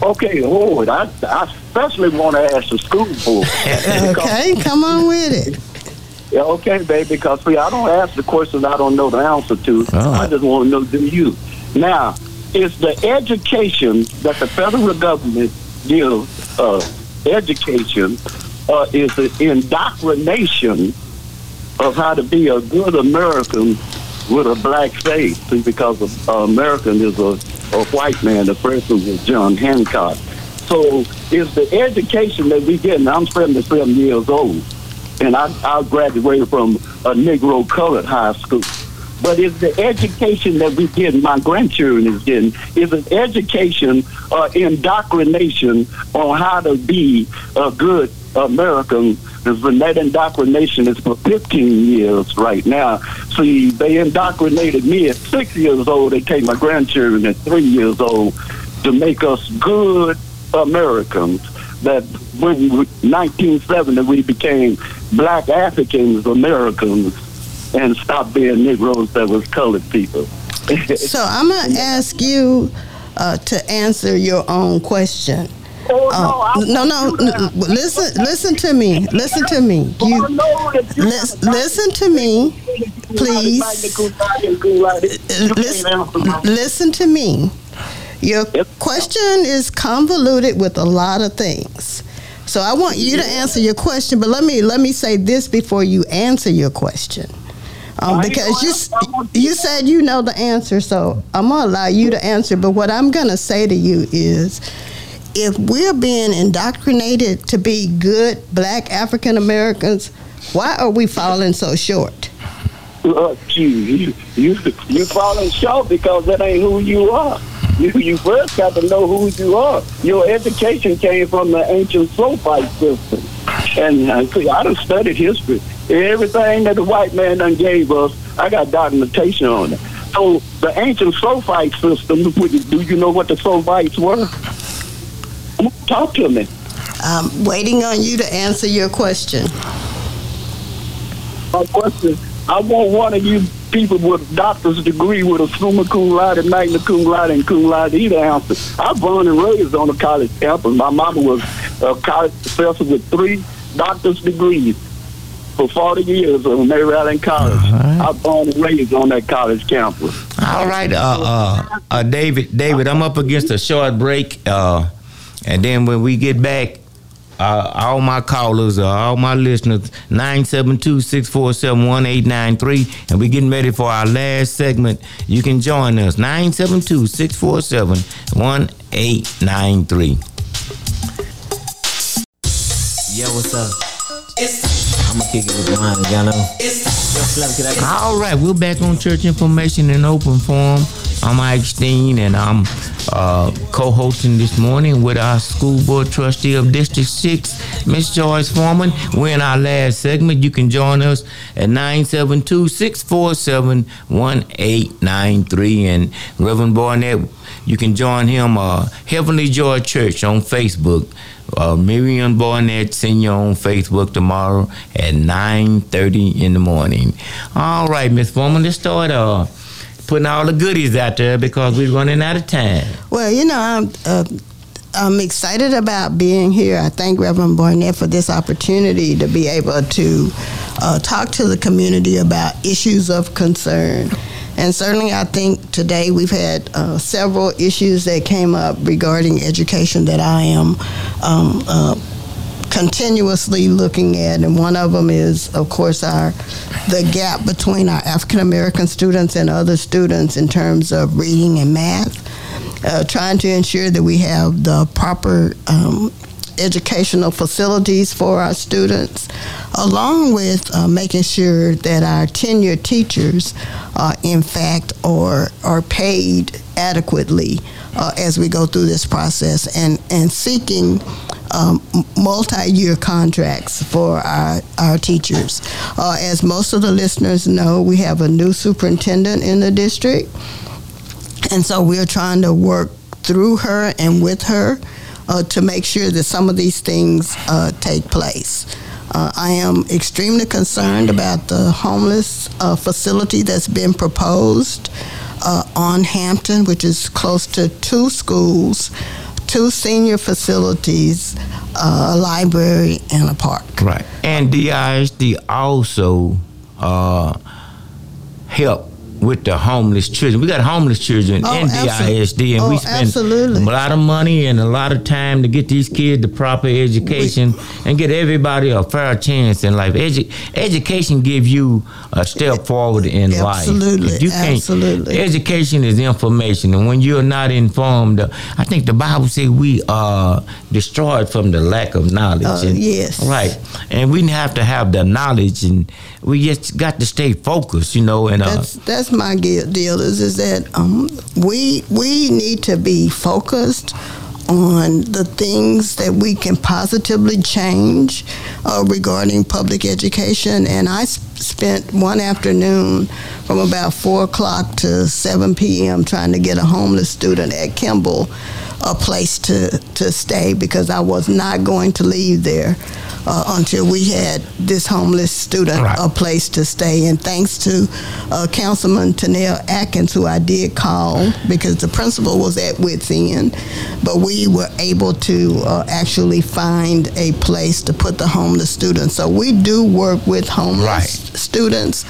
Okay, Lord, I, I especially want to ask the school board. okay, come on with it. Yeah, okay, baby, because see, I don't ask the questions I don't know the answer to. I just want to know, do you? Now, is the education that the federal government gives uh, education uh, is the indoctrination of how to be a good American with a black face because a, uh, American is a, a white man. The person was John Hancock. So it's the education that we get. And I'm 77 years old, and I, I graduated from a Negro colored high school. But it's the education that we get, my grandchildren is getting, is an education, uh, indoctrination on how to be a good American. Because that indoctrination is for 15 years right now. See, they indoctrinated me at six years old. They take my grandchildren at three years old to make us good Americans. That when 1970 we became black Africans Americans and stop being Negroes that was colored people. so I'm gonna ask you uh, to answer your own question. Oh, no, no, no, no, listen, listen to me. Listen to me. You, lis- listen to me, please. Listen, listen to me. Your question is convoluted with a lot of things. So I want you to answer your question, but let me let me say this before you answer your question. Um, because you you said you know the answer, so I'm gonna allow you to answer. But what I'm gonna say to you is, if we're being indoctrinated to be good Black African Americans, why are we falling so short? Look, you, you, you, you falling short because that ain't who you are. You, you first got to know who you are. Your education came from the ancient Sophite system. And uh, I done studied history. Everything that the white man done gave us, I got documentation on it. So the ancient Sophite system, do you know what the Sophites were? Talk to me. I'm waiting on you to answer your question. My question, I want one of you people with a doctor's degree with a summa cum laude, magna cum laude, and cum laude either answer. I was born and raised on a college campus. My mama was a college professor with three doctor's degrees for 40 years at Mary Allen College. Uh-huh. I was born and raised on that college campus. All right, uh, uh, uh, David, David, I'm up against a short break, uh, and then when we get back, uh, all my callers, uh, all my listeners, 972-647-1893, and we're getting ready for our last segment. You can join us, 972-647-1893. Yo, what's up? I'm gonna kick it with y'all know. All right, we're back on church information in open forum. I'm Ike Steen, and I'm uh, co-hosting this morning with our school board trustee of District Six, Miss Joyce Foreman. We're in our last segment. You can join us at 972-647-1893. And Reverend Barnett, you can join him, uh, Heavenly Joy Church on Facebook. Uh, Miriam Barnett Senior on Facebook tomorrow at 9.30 in the morning. All right, Miss Foreman, let's start uh, putting all the goodies out there because we're running out of time. Well, you know, I'm, uh, I'm excited about being here. I thank Reverend Barnett for this opportunity to be able to uh, talk to the community about issues of concern. And certainly, I think today we've had uh, several issues that came up regarding education that I am um, uh, continuously looking at, and one of them is, of course, our the gap between our African American students and other students in terms of reading and math. Uh, trying to ensure that we have the proper um, educational facilities for our students, along with uh, making sure that our tenured teachers, uh, in fact, are are paid adequately uh, as we go through this process, and and seeking. Um, multi-year contracts for our, our teachers. Uh, as most of the listeners know, we have a new superintendent in the district, and so we're trying to work through her and with her uh, to make sure that some of these things uh, take place. Uh, I am extremely concerned about the homeless uh, facility that's been proposed uh, on Hampton, which is close to two schools, two senior facilities, uh, a library, and a park. Right. And DISD also help with the homeless children. We got homeless children Oh, in DISD, and oh, we spend absolutely. a lot of money and a lot of time to get these kids the proper education and get everybody a fair chance in life. Edu- education gives you a step forward in life. Absolutely, If you can't- absolutely. Education is information, and when you're not informed, uh, I think the Bible says we are destroyed from the lack of knowledge. Uh, and, yes. right. And we have to have the knowledge, and we just got to stay focused, you know. And uh, That's that's my deal is is that um, we we need to be focused on the things that we can positively change uh, regarding public education. And I s- spent one afternoon from about four o'clock to seven p.m. trying to get a homeless student at Kimball a place to to stay because I was not going to leave there uh, until we had this homeless student a place to stay. And thanks to uh, Councilman Tennell Atkins, who I did call because the principal was at wit's end, but we were able to uh, actually find a place to put the homeless students. So we do work with homeless students.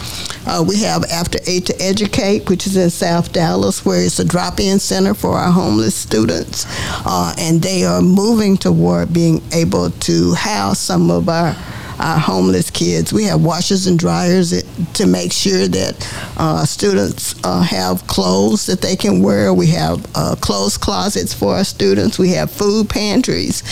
Uh, we have After Eight to Educate, which is in South Dallas, where it's a drop-in center for our homeless students, uh, and they are moving toward being able to house some of our our homeless kids. We have washers and dryers to make sure that uh, students uh, have clothes that they can wear. We have uh, clothes closets for our students. We have food pantries.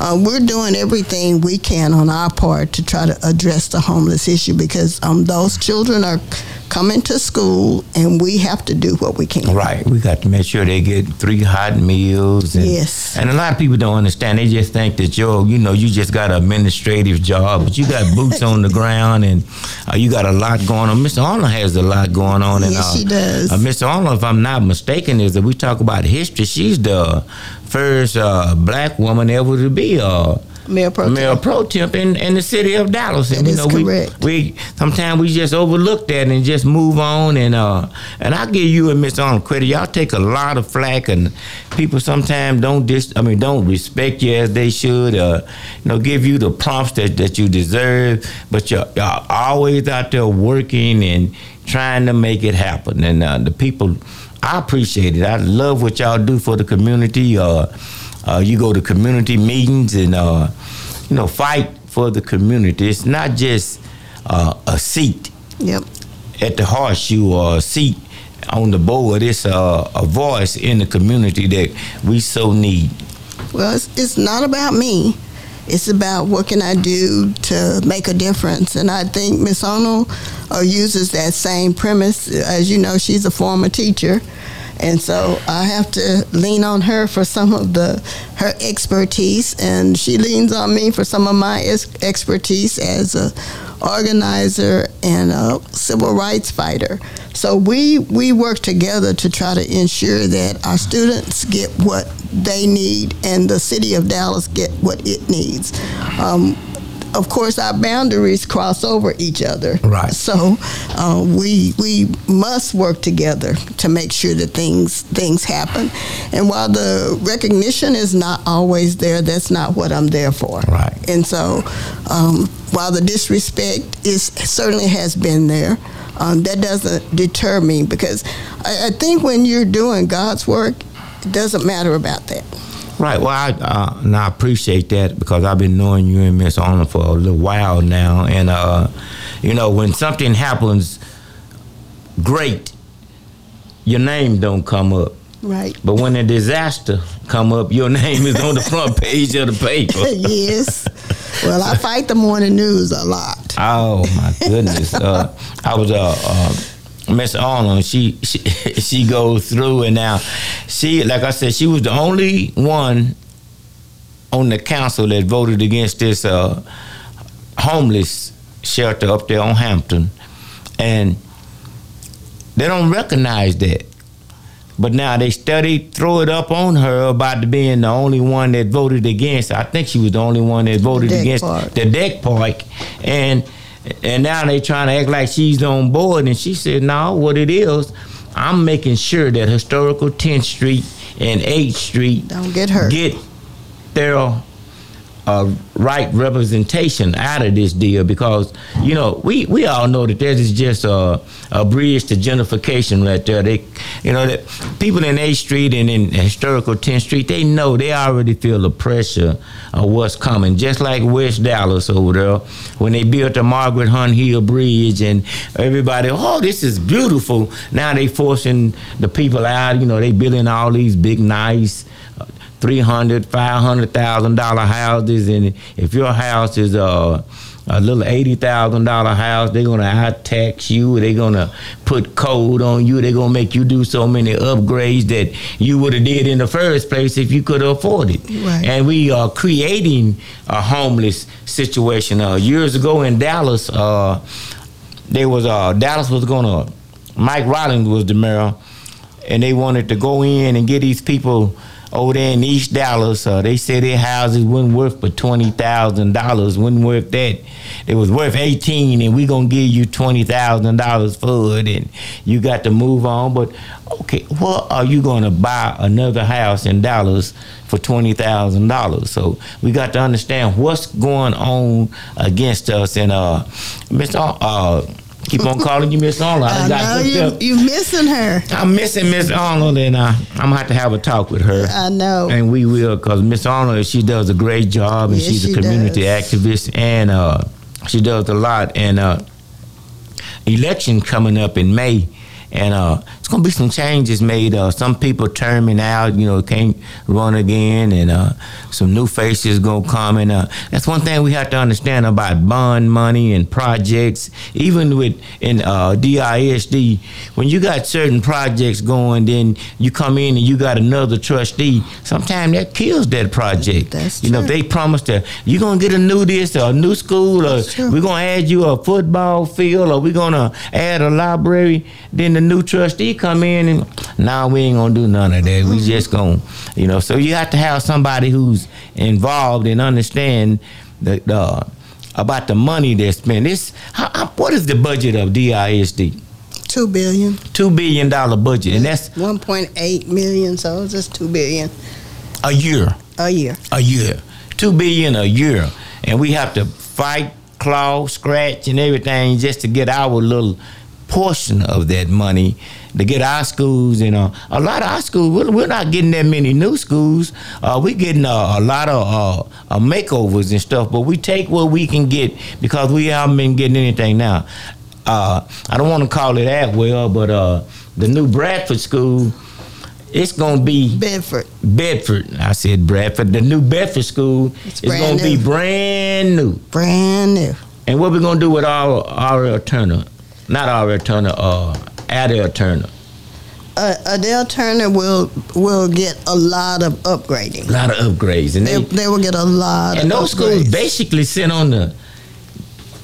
Uh, we're doing everything we can on our part to try to address the homeless issue because um, those children are coming to school and we have to do what we can. Right. We got to make sure they get three hot meals. And, Yes. And a lot of people don't understand. They just think that you're, you know, you just got an administrative job, but you got boots on the ground and uh, you got a lot going on. Mr. Arnold has a lot going on. And, Yes, uh, she does. Uh, Mr. Arnold, if I'm not mistaken, is that we talk about history. She's the first uh, black woman ever to be uh, Mayor Pro Mayor Pro Tem in, in the city of Dallas. And That you know, we, correct. we sometimes we just overlook that and just move on and uh and I give you and Miss Arnold credit. Y'all take a lot of flack and people sometimes don't dis I mean don't respect you as they should, uh you know, give you the prompts that, that you deserve. But you're, y'all always out there working and trying to make it happen. And uh, the people I appreciate it. I love what y'all do for the community. Uh uh, you go to community meetings and uh, you know fight for the community. It's not just uh, a seat Yep. at the horseshoe or a seat on the board. It's a, a voice in the community that we so need. Well, it's, it's not about me. It's about what can I do to make a difference. And I think Miss Arnold uh, uses that same premise. As you know, she's a former teacher. And so I have to lean on her for some of the her expertise, and she leans on me for some of my ex- expertise as a organizer and a civil rights fighter. So we we work together to try to ensure that our students get what they need and the city of Dallas get what it needs. Um, of course, our boundaries cross over each other. Right. So uh, we we must work together to make sure that things things happen. And while the recognition is not always there, that's not what I'm there for. Right. And so, um, while the disrespect is certainly has been there, um, that doesn't deter me because I, I think when you're doing God's work, it doesn't matter about that. Right. Well, I uh, and I appreciate that because I've been knowing you and Miss Arnold for a little while now, and uh, you know when something happens great, your name don't come up. Right. But when a disaster come up, your name is on the front page of the paper. yes. Well, I fight the morning news a lot. Oh my goodness! uh, I was uh, uh, Miss Arnold. She, she she goes through and now she like I said she was the only one on the council that voted against this uh, homeless shelter up there on Hampton, and they don't recognize that. But now they study, throw it up on her about being the only one that voted against. I think she was the only one that voted deck against park. the deck park, and and now they trying to act like she's on board. And she said, "No, what it is, I'm making sure that historical 10th Street and 8th Street don't get hurt, get their right representation out of this deal because you know we, we all know that this is just a, a bridge to gentrification right there. They you know that people in Eighth Street and in historical 10th Street they know they already feel the pressure of what's coming. Just like West Dallas over there when they built the Margaret Hunt Hill Bridge and everybody oh this is beautiful. Now they forcing the people out. You know they building all these big nice three hundred, five hundred thousand dollar houses, and if your house is a a little eighty thousand dollar house, they're gonna out tax you. They're gonna put code on you. They're gonna make you do so many upgrades that you would have did in the first place if you could afford it. Right. And we are creating a homeless situation. Uh, years ago in Dallas, uh, there was uh, Dallas was gonna Mike Rawlings was the mayor, and they wanted to go in and get these people over there in East Dallas. Uh, they said their houses wasn't worth but twenty thousand dollars. wasn't worth that. It was worth eighteen, and we gonna give you twenty thousand dollars for it, and you got to move on. But okay, what are you gonna buy another house in Dallas for twenty thousand dollars? So we got to understand what's going on against us. And uh, Mr. Uh, keep on calling you Miss Arnold. I done got know you, you missing her. I'm missing Miss Arnold, and uh, I'm gonna have to have a talk with her. I know. And we will, because Miss Arnold, she does a great job, and Yes, she's a she community does. activist, and uh, she does a lot. And uh, election coming up in May, and uh, it's gonna be some changes made. Uh, some people terming out, you know, can't run again, and uh, some new faces gonna come. And uh, that's one thing we have to understand about bond money and projects. Even with in uh, DISD, when you got certain projects going, then you come in and you got another trustee. Sometimes that kills that project. That's you know, they promise to you're gonna get a new this or a new school, or we're gonna add you a football field, or we're gonna add a library. Then the new trustee come in and now we ain't gonna do none of that. We mm-hmm. just gonna, you know. So you have to have somebody who's involved and understand the, the about the money they're spending. This, how, how- what is the budget of DISD? Two billion. Two billion dollar budget, and that's One point eight million, so it's just two billion a year. a year. a year. Two billion a year. And we have to fight, claw, scratch, and everything just to get our little portion of that money to get our schools. You know, a lot of our schools, we're, we're not getting that many new schools. Uh, we're getting a, a lot of uh, uh, makeovers and stuff, but we take what we can get because we haven't been getting anything now. Uh, I don't want to call it Atwell, but uh, the new Bradford school, it's gonna be Bedford. Bedford. I said Bradford. The new Bedford school is gonna be brand new. Brand new. And what we gonna do with our our Turner? Not our Turner, uh Adelle Turner. Uh, Adelle Turner will will get a lot of upgrading. A lot of upgrades. And They, they, they will get a lot and of those schools basically sit on the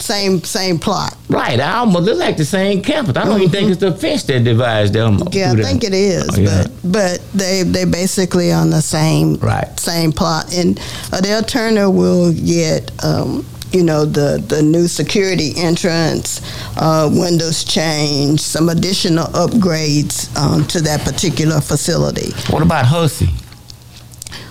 Same same plot. right. I almost look like the same campus. I don't even think it's the fence that divides them. Mm-hmm. Yeah, I think it is, Oh, yeah. but but they they basically on the same Right. same plot. And Adelle Turner will get um, you know the the new security entrance, uh, windows change, some additional upgrades um, to that particular facility. What about Hussey?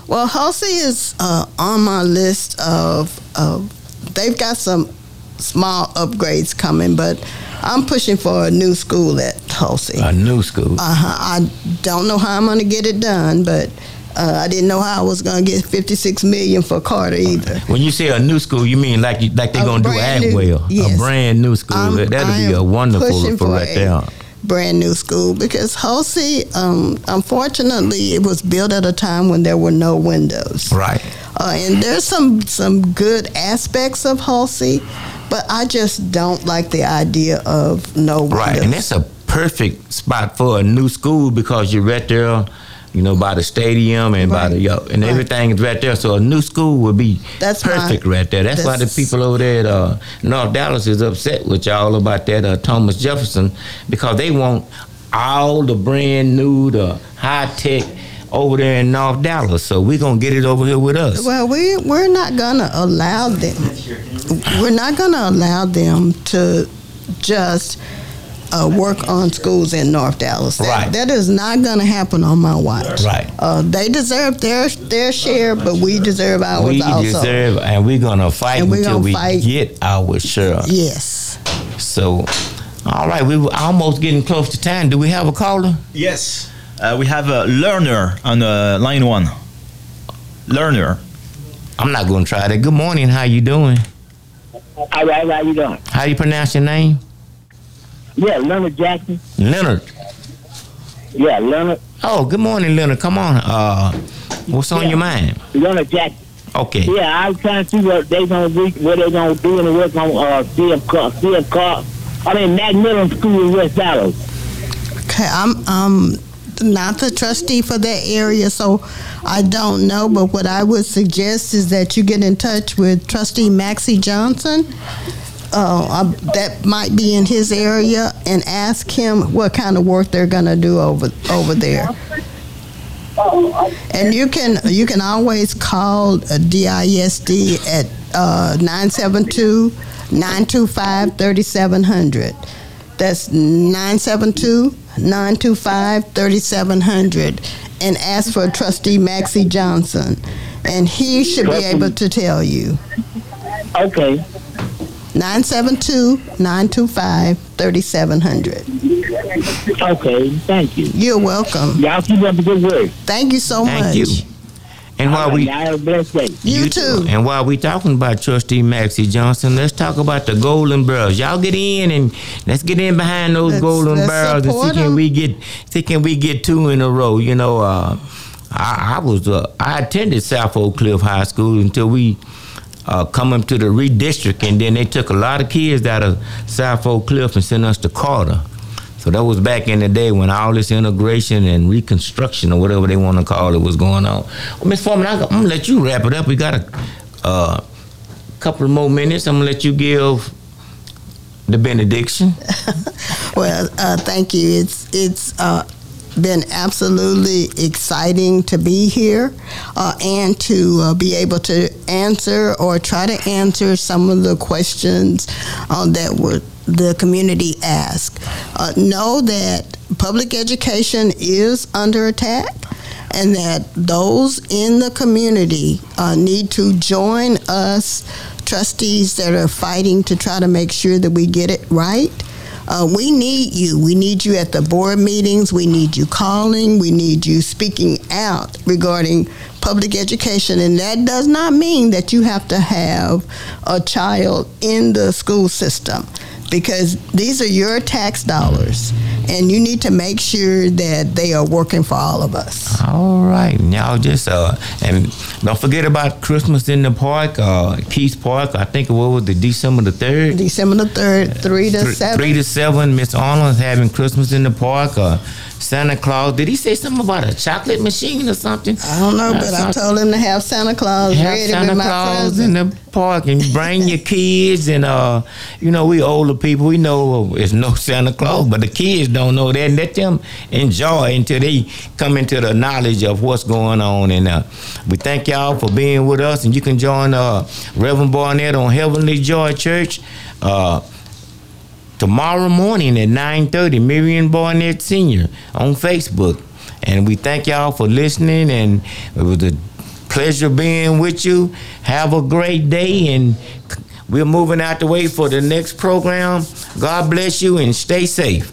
Well, Hulcy is uh, on my list of, of. They've got some small upgrades coming, but I'm pushing for a new school at Hulcy. A new school. Uh huh. I don't know how I'm going to get it done, but uh, I didn't know how I was going to get 56 million for Carter either. When you say a new school, you mean like you, like they're gonna do brand new- Atwell, yes. a brand new school. I'm- That'll I be a wonderful for right there. Brand new school because Hulcy, um, unfortunately, it was built at a time when there were no windows. Right. Uh, and there's some some good aspects of Hulcy, but I just don't like the idea of no windows. Right, and that's a perfect spot for a new school because you're right there, you know, by the stadium and by the yo, and Right. everything is right there. So a new school would be That's my- perfect right there. That's, why the people over there at uh, North Dallas is upset with y'all about that uh, Thomas Jefferson because they want all the brand new, the high tech over there in North Dallas. So we're gonna get it over here with us. Well, we we're not gonna allow them. We're not gonna allow them to just uh, work on schools in North Dallas. That, Right. that is not going to happen on my watch. Right. Uh, they deserve their their share, but we deserve ours we also. deserve, and we're gonna fight we're until we fight. get our share. Yes. So, all right, we were almost getting close to time. Do we have a caller? Yes. Uh, we have a learner on uh, line one. Learner. I'm not gonna try that. Good morning. How you doing? All right, how you doing? How you pronounce your name? Yeah, Leonard Jackson. Leonard. Yeah, Leonard. Oh, good morning, Leonard. Come on. Uh, what's on Yeah. your mind? Leonard Jackson. Okay. Yeah, I was trying to see what they gonna do, what they gonna do in the work on uh, CF Carr, CF Carr. I mean, Macmillan School in West Dallas. Okay, I'm um not the trustee for that area, so I don't know. But what I would suggest is that you get in touch with Trustee Maxie Johnson. Uh, uh, that might be in his area, and ask him what kind of work they're going to do over over there. And you can you can always call a DISD at uh, 972 925 3700. That's 972 925 3700 and ask for trustee Maxie Johnson. And he should be able to tell you. Okay. 972 925 3700. Okay, thank you. You're welcome. Y'all keep up the good work. Thank you so Thank much. Thank you. And while we Y'all have a blessed day. You too. And while we talking about Trustee Maxie Johnson, let's talk about the Golden Bears. Y'all get in and let's get in behind those Let's- Golden let's Barrels and see support can 'em. we get see can we get two in a row. You know, uh, I, I was uh, I attended South Oak Cliff High School until we uh, come up to the redistrict, and then they took a lot of kids out of South Oak Cliff and sent us to Carter. So that was back in the day when all this integration and reconstruction or whatever they want to call it was going on. Well, Miss Foreman, I, am gonna let you wrap it up. We got a uh, couple more minutes. I'm gonna let you give the benediction. Well, uh, thank you. It's it's uh, been absolutely exciting to be here uh, and to uh, be able to answer or try to answer some of the questions uh, that were the community asked. Uh, know that public education is under attack. And that those in the community uh, need to join us, trustees that are fighting to try to make sure that we get it right. Uh, we need you. We need you at the board meetings. We need you calling. We need you speaking out regarding public education. And that does not mean that you have to have a child in the school system because these are your tax dollars and you need to make sure that they are working for all of us. All right, y'all just uh, and don't forget about Christmas in the park, uh, Kiest Park. I think what was the December the third. December the 3rd, 3 to 7. Three to seven. Miss Arnold's having Christmas in the park. Uh, Santa Claus. Did he say something about a chocolate machine or something? I don't know, but I told him to have Santa Claus have ready Santa with my Claus present. in the park and bring your kids and uh you know we older people we know it's no Santa Claus but the kids don't know that let them enjoy until they come into the knowledge of what's going on and uh we thank y'all for being with us and you can join uh Reverend Barnett on Heavenly Joy Church uh tomorrow morning at 9.30 Miriam Barnett Senior on Facebook. And we thank y'all for listening and it was a pleasure being with you. Have a great day and we're moving out the way for the next program. God bless you and stay safe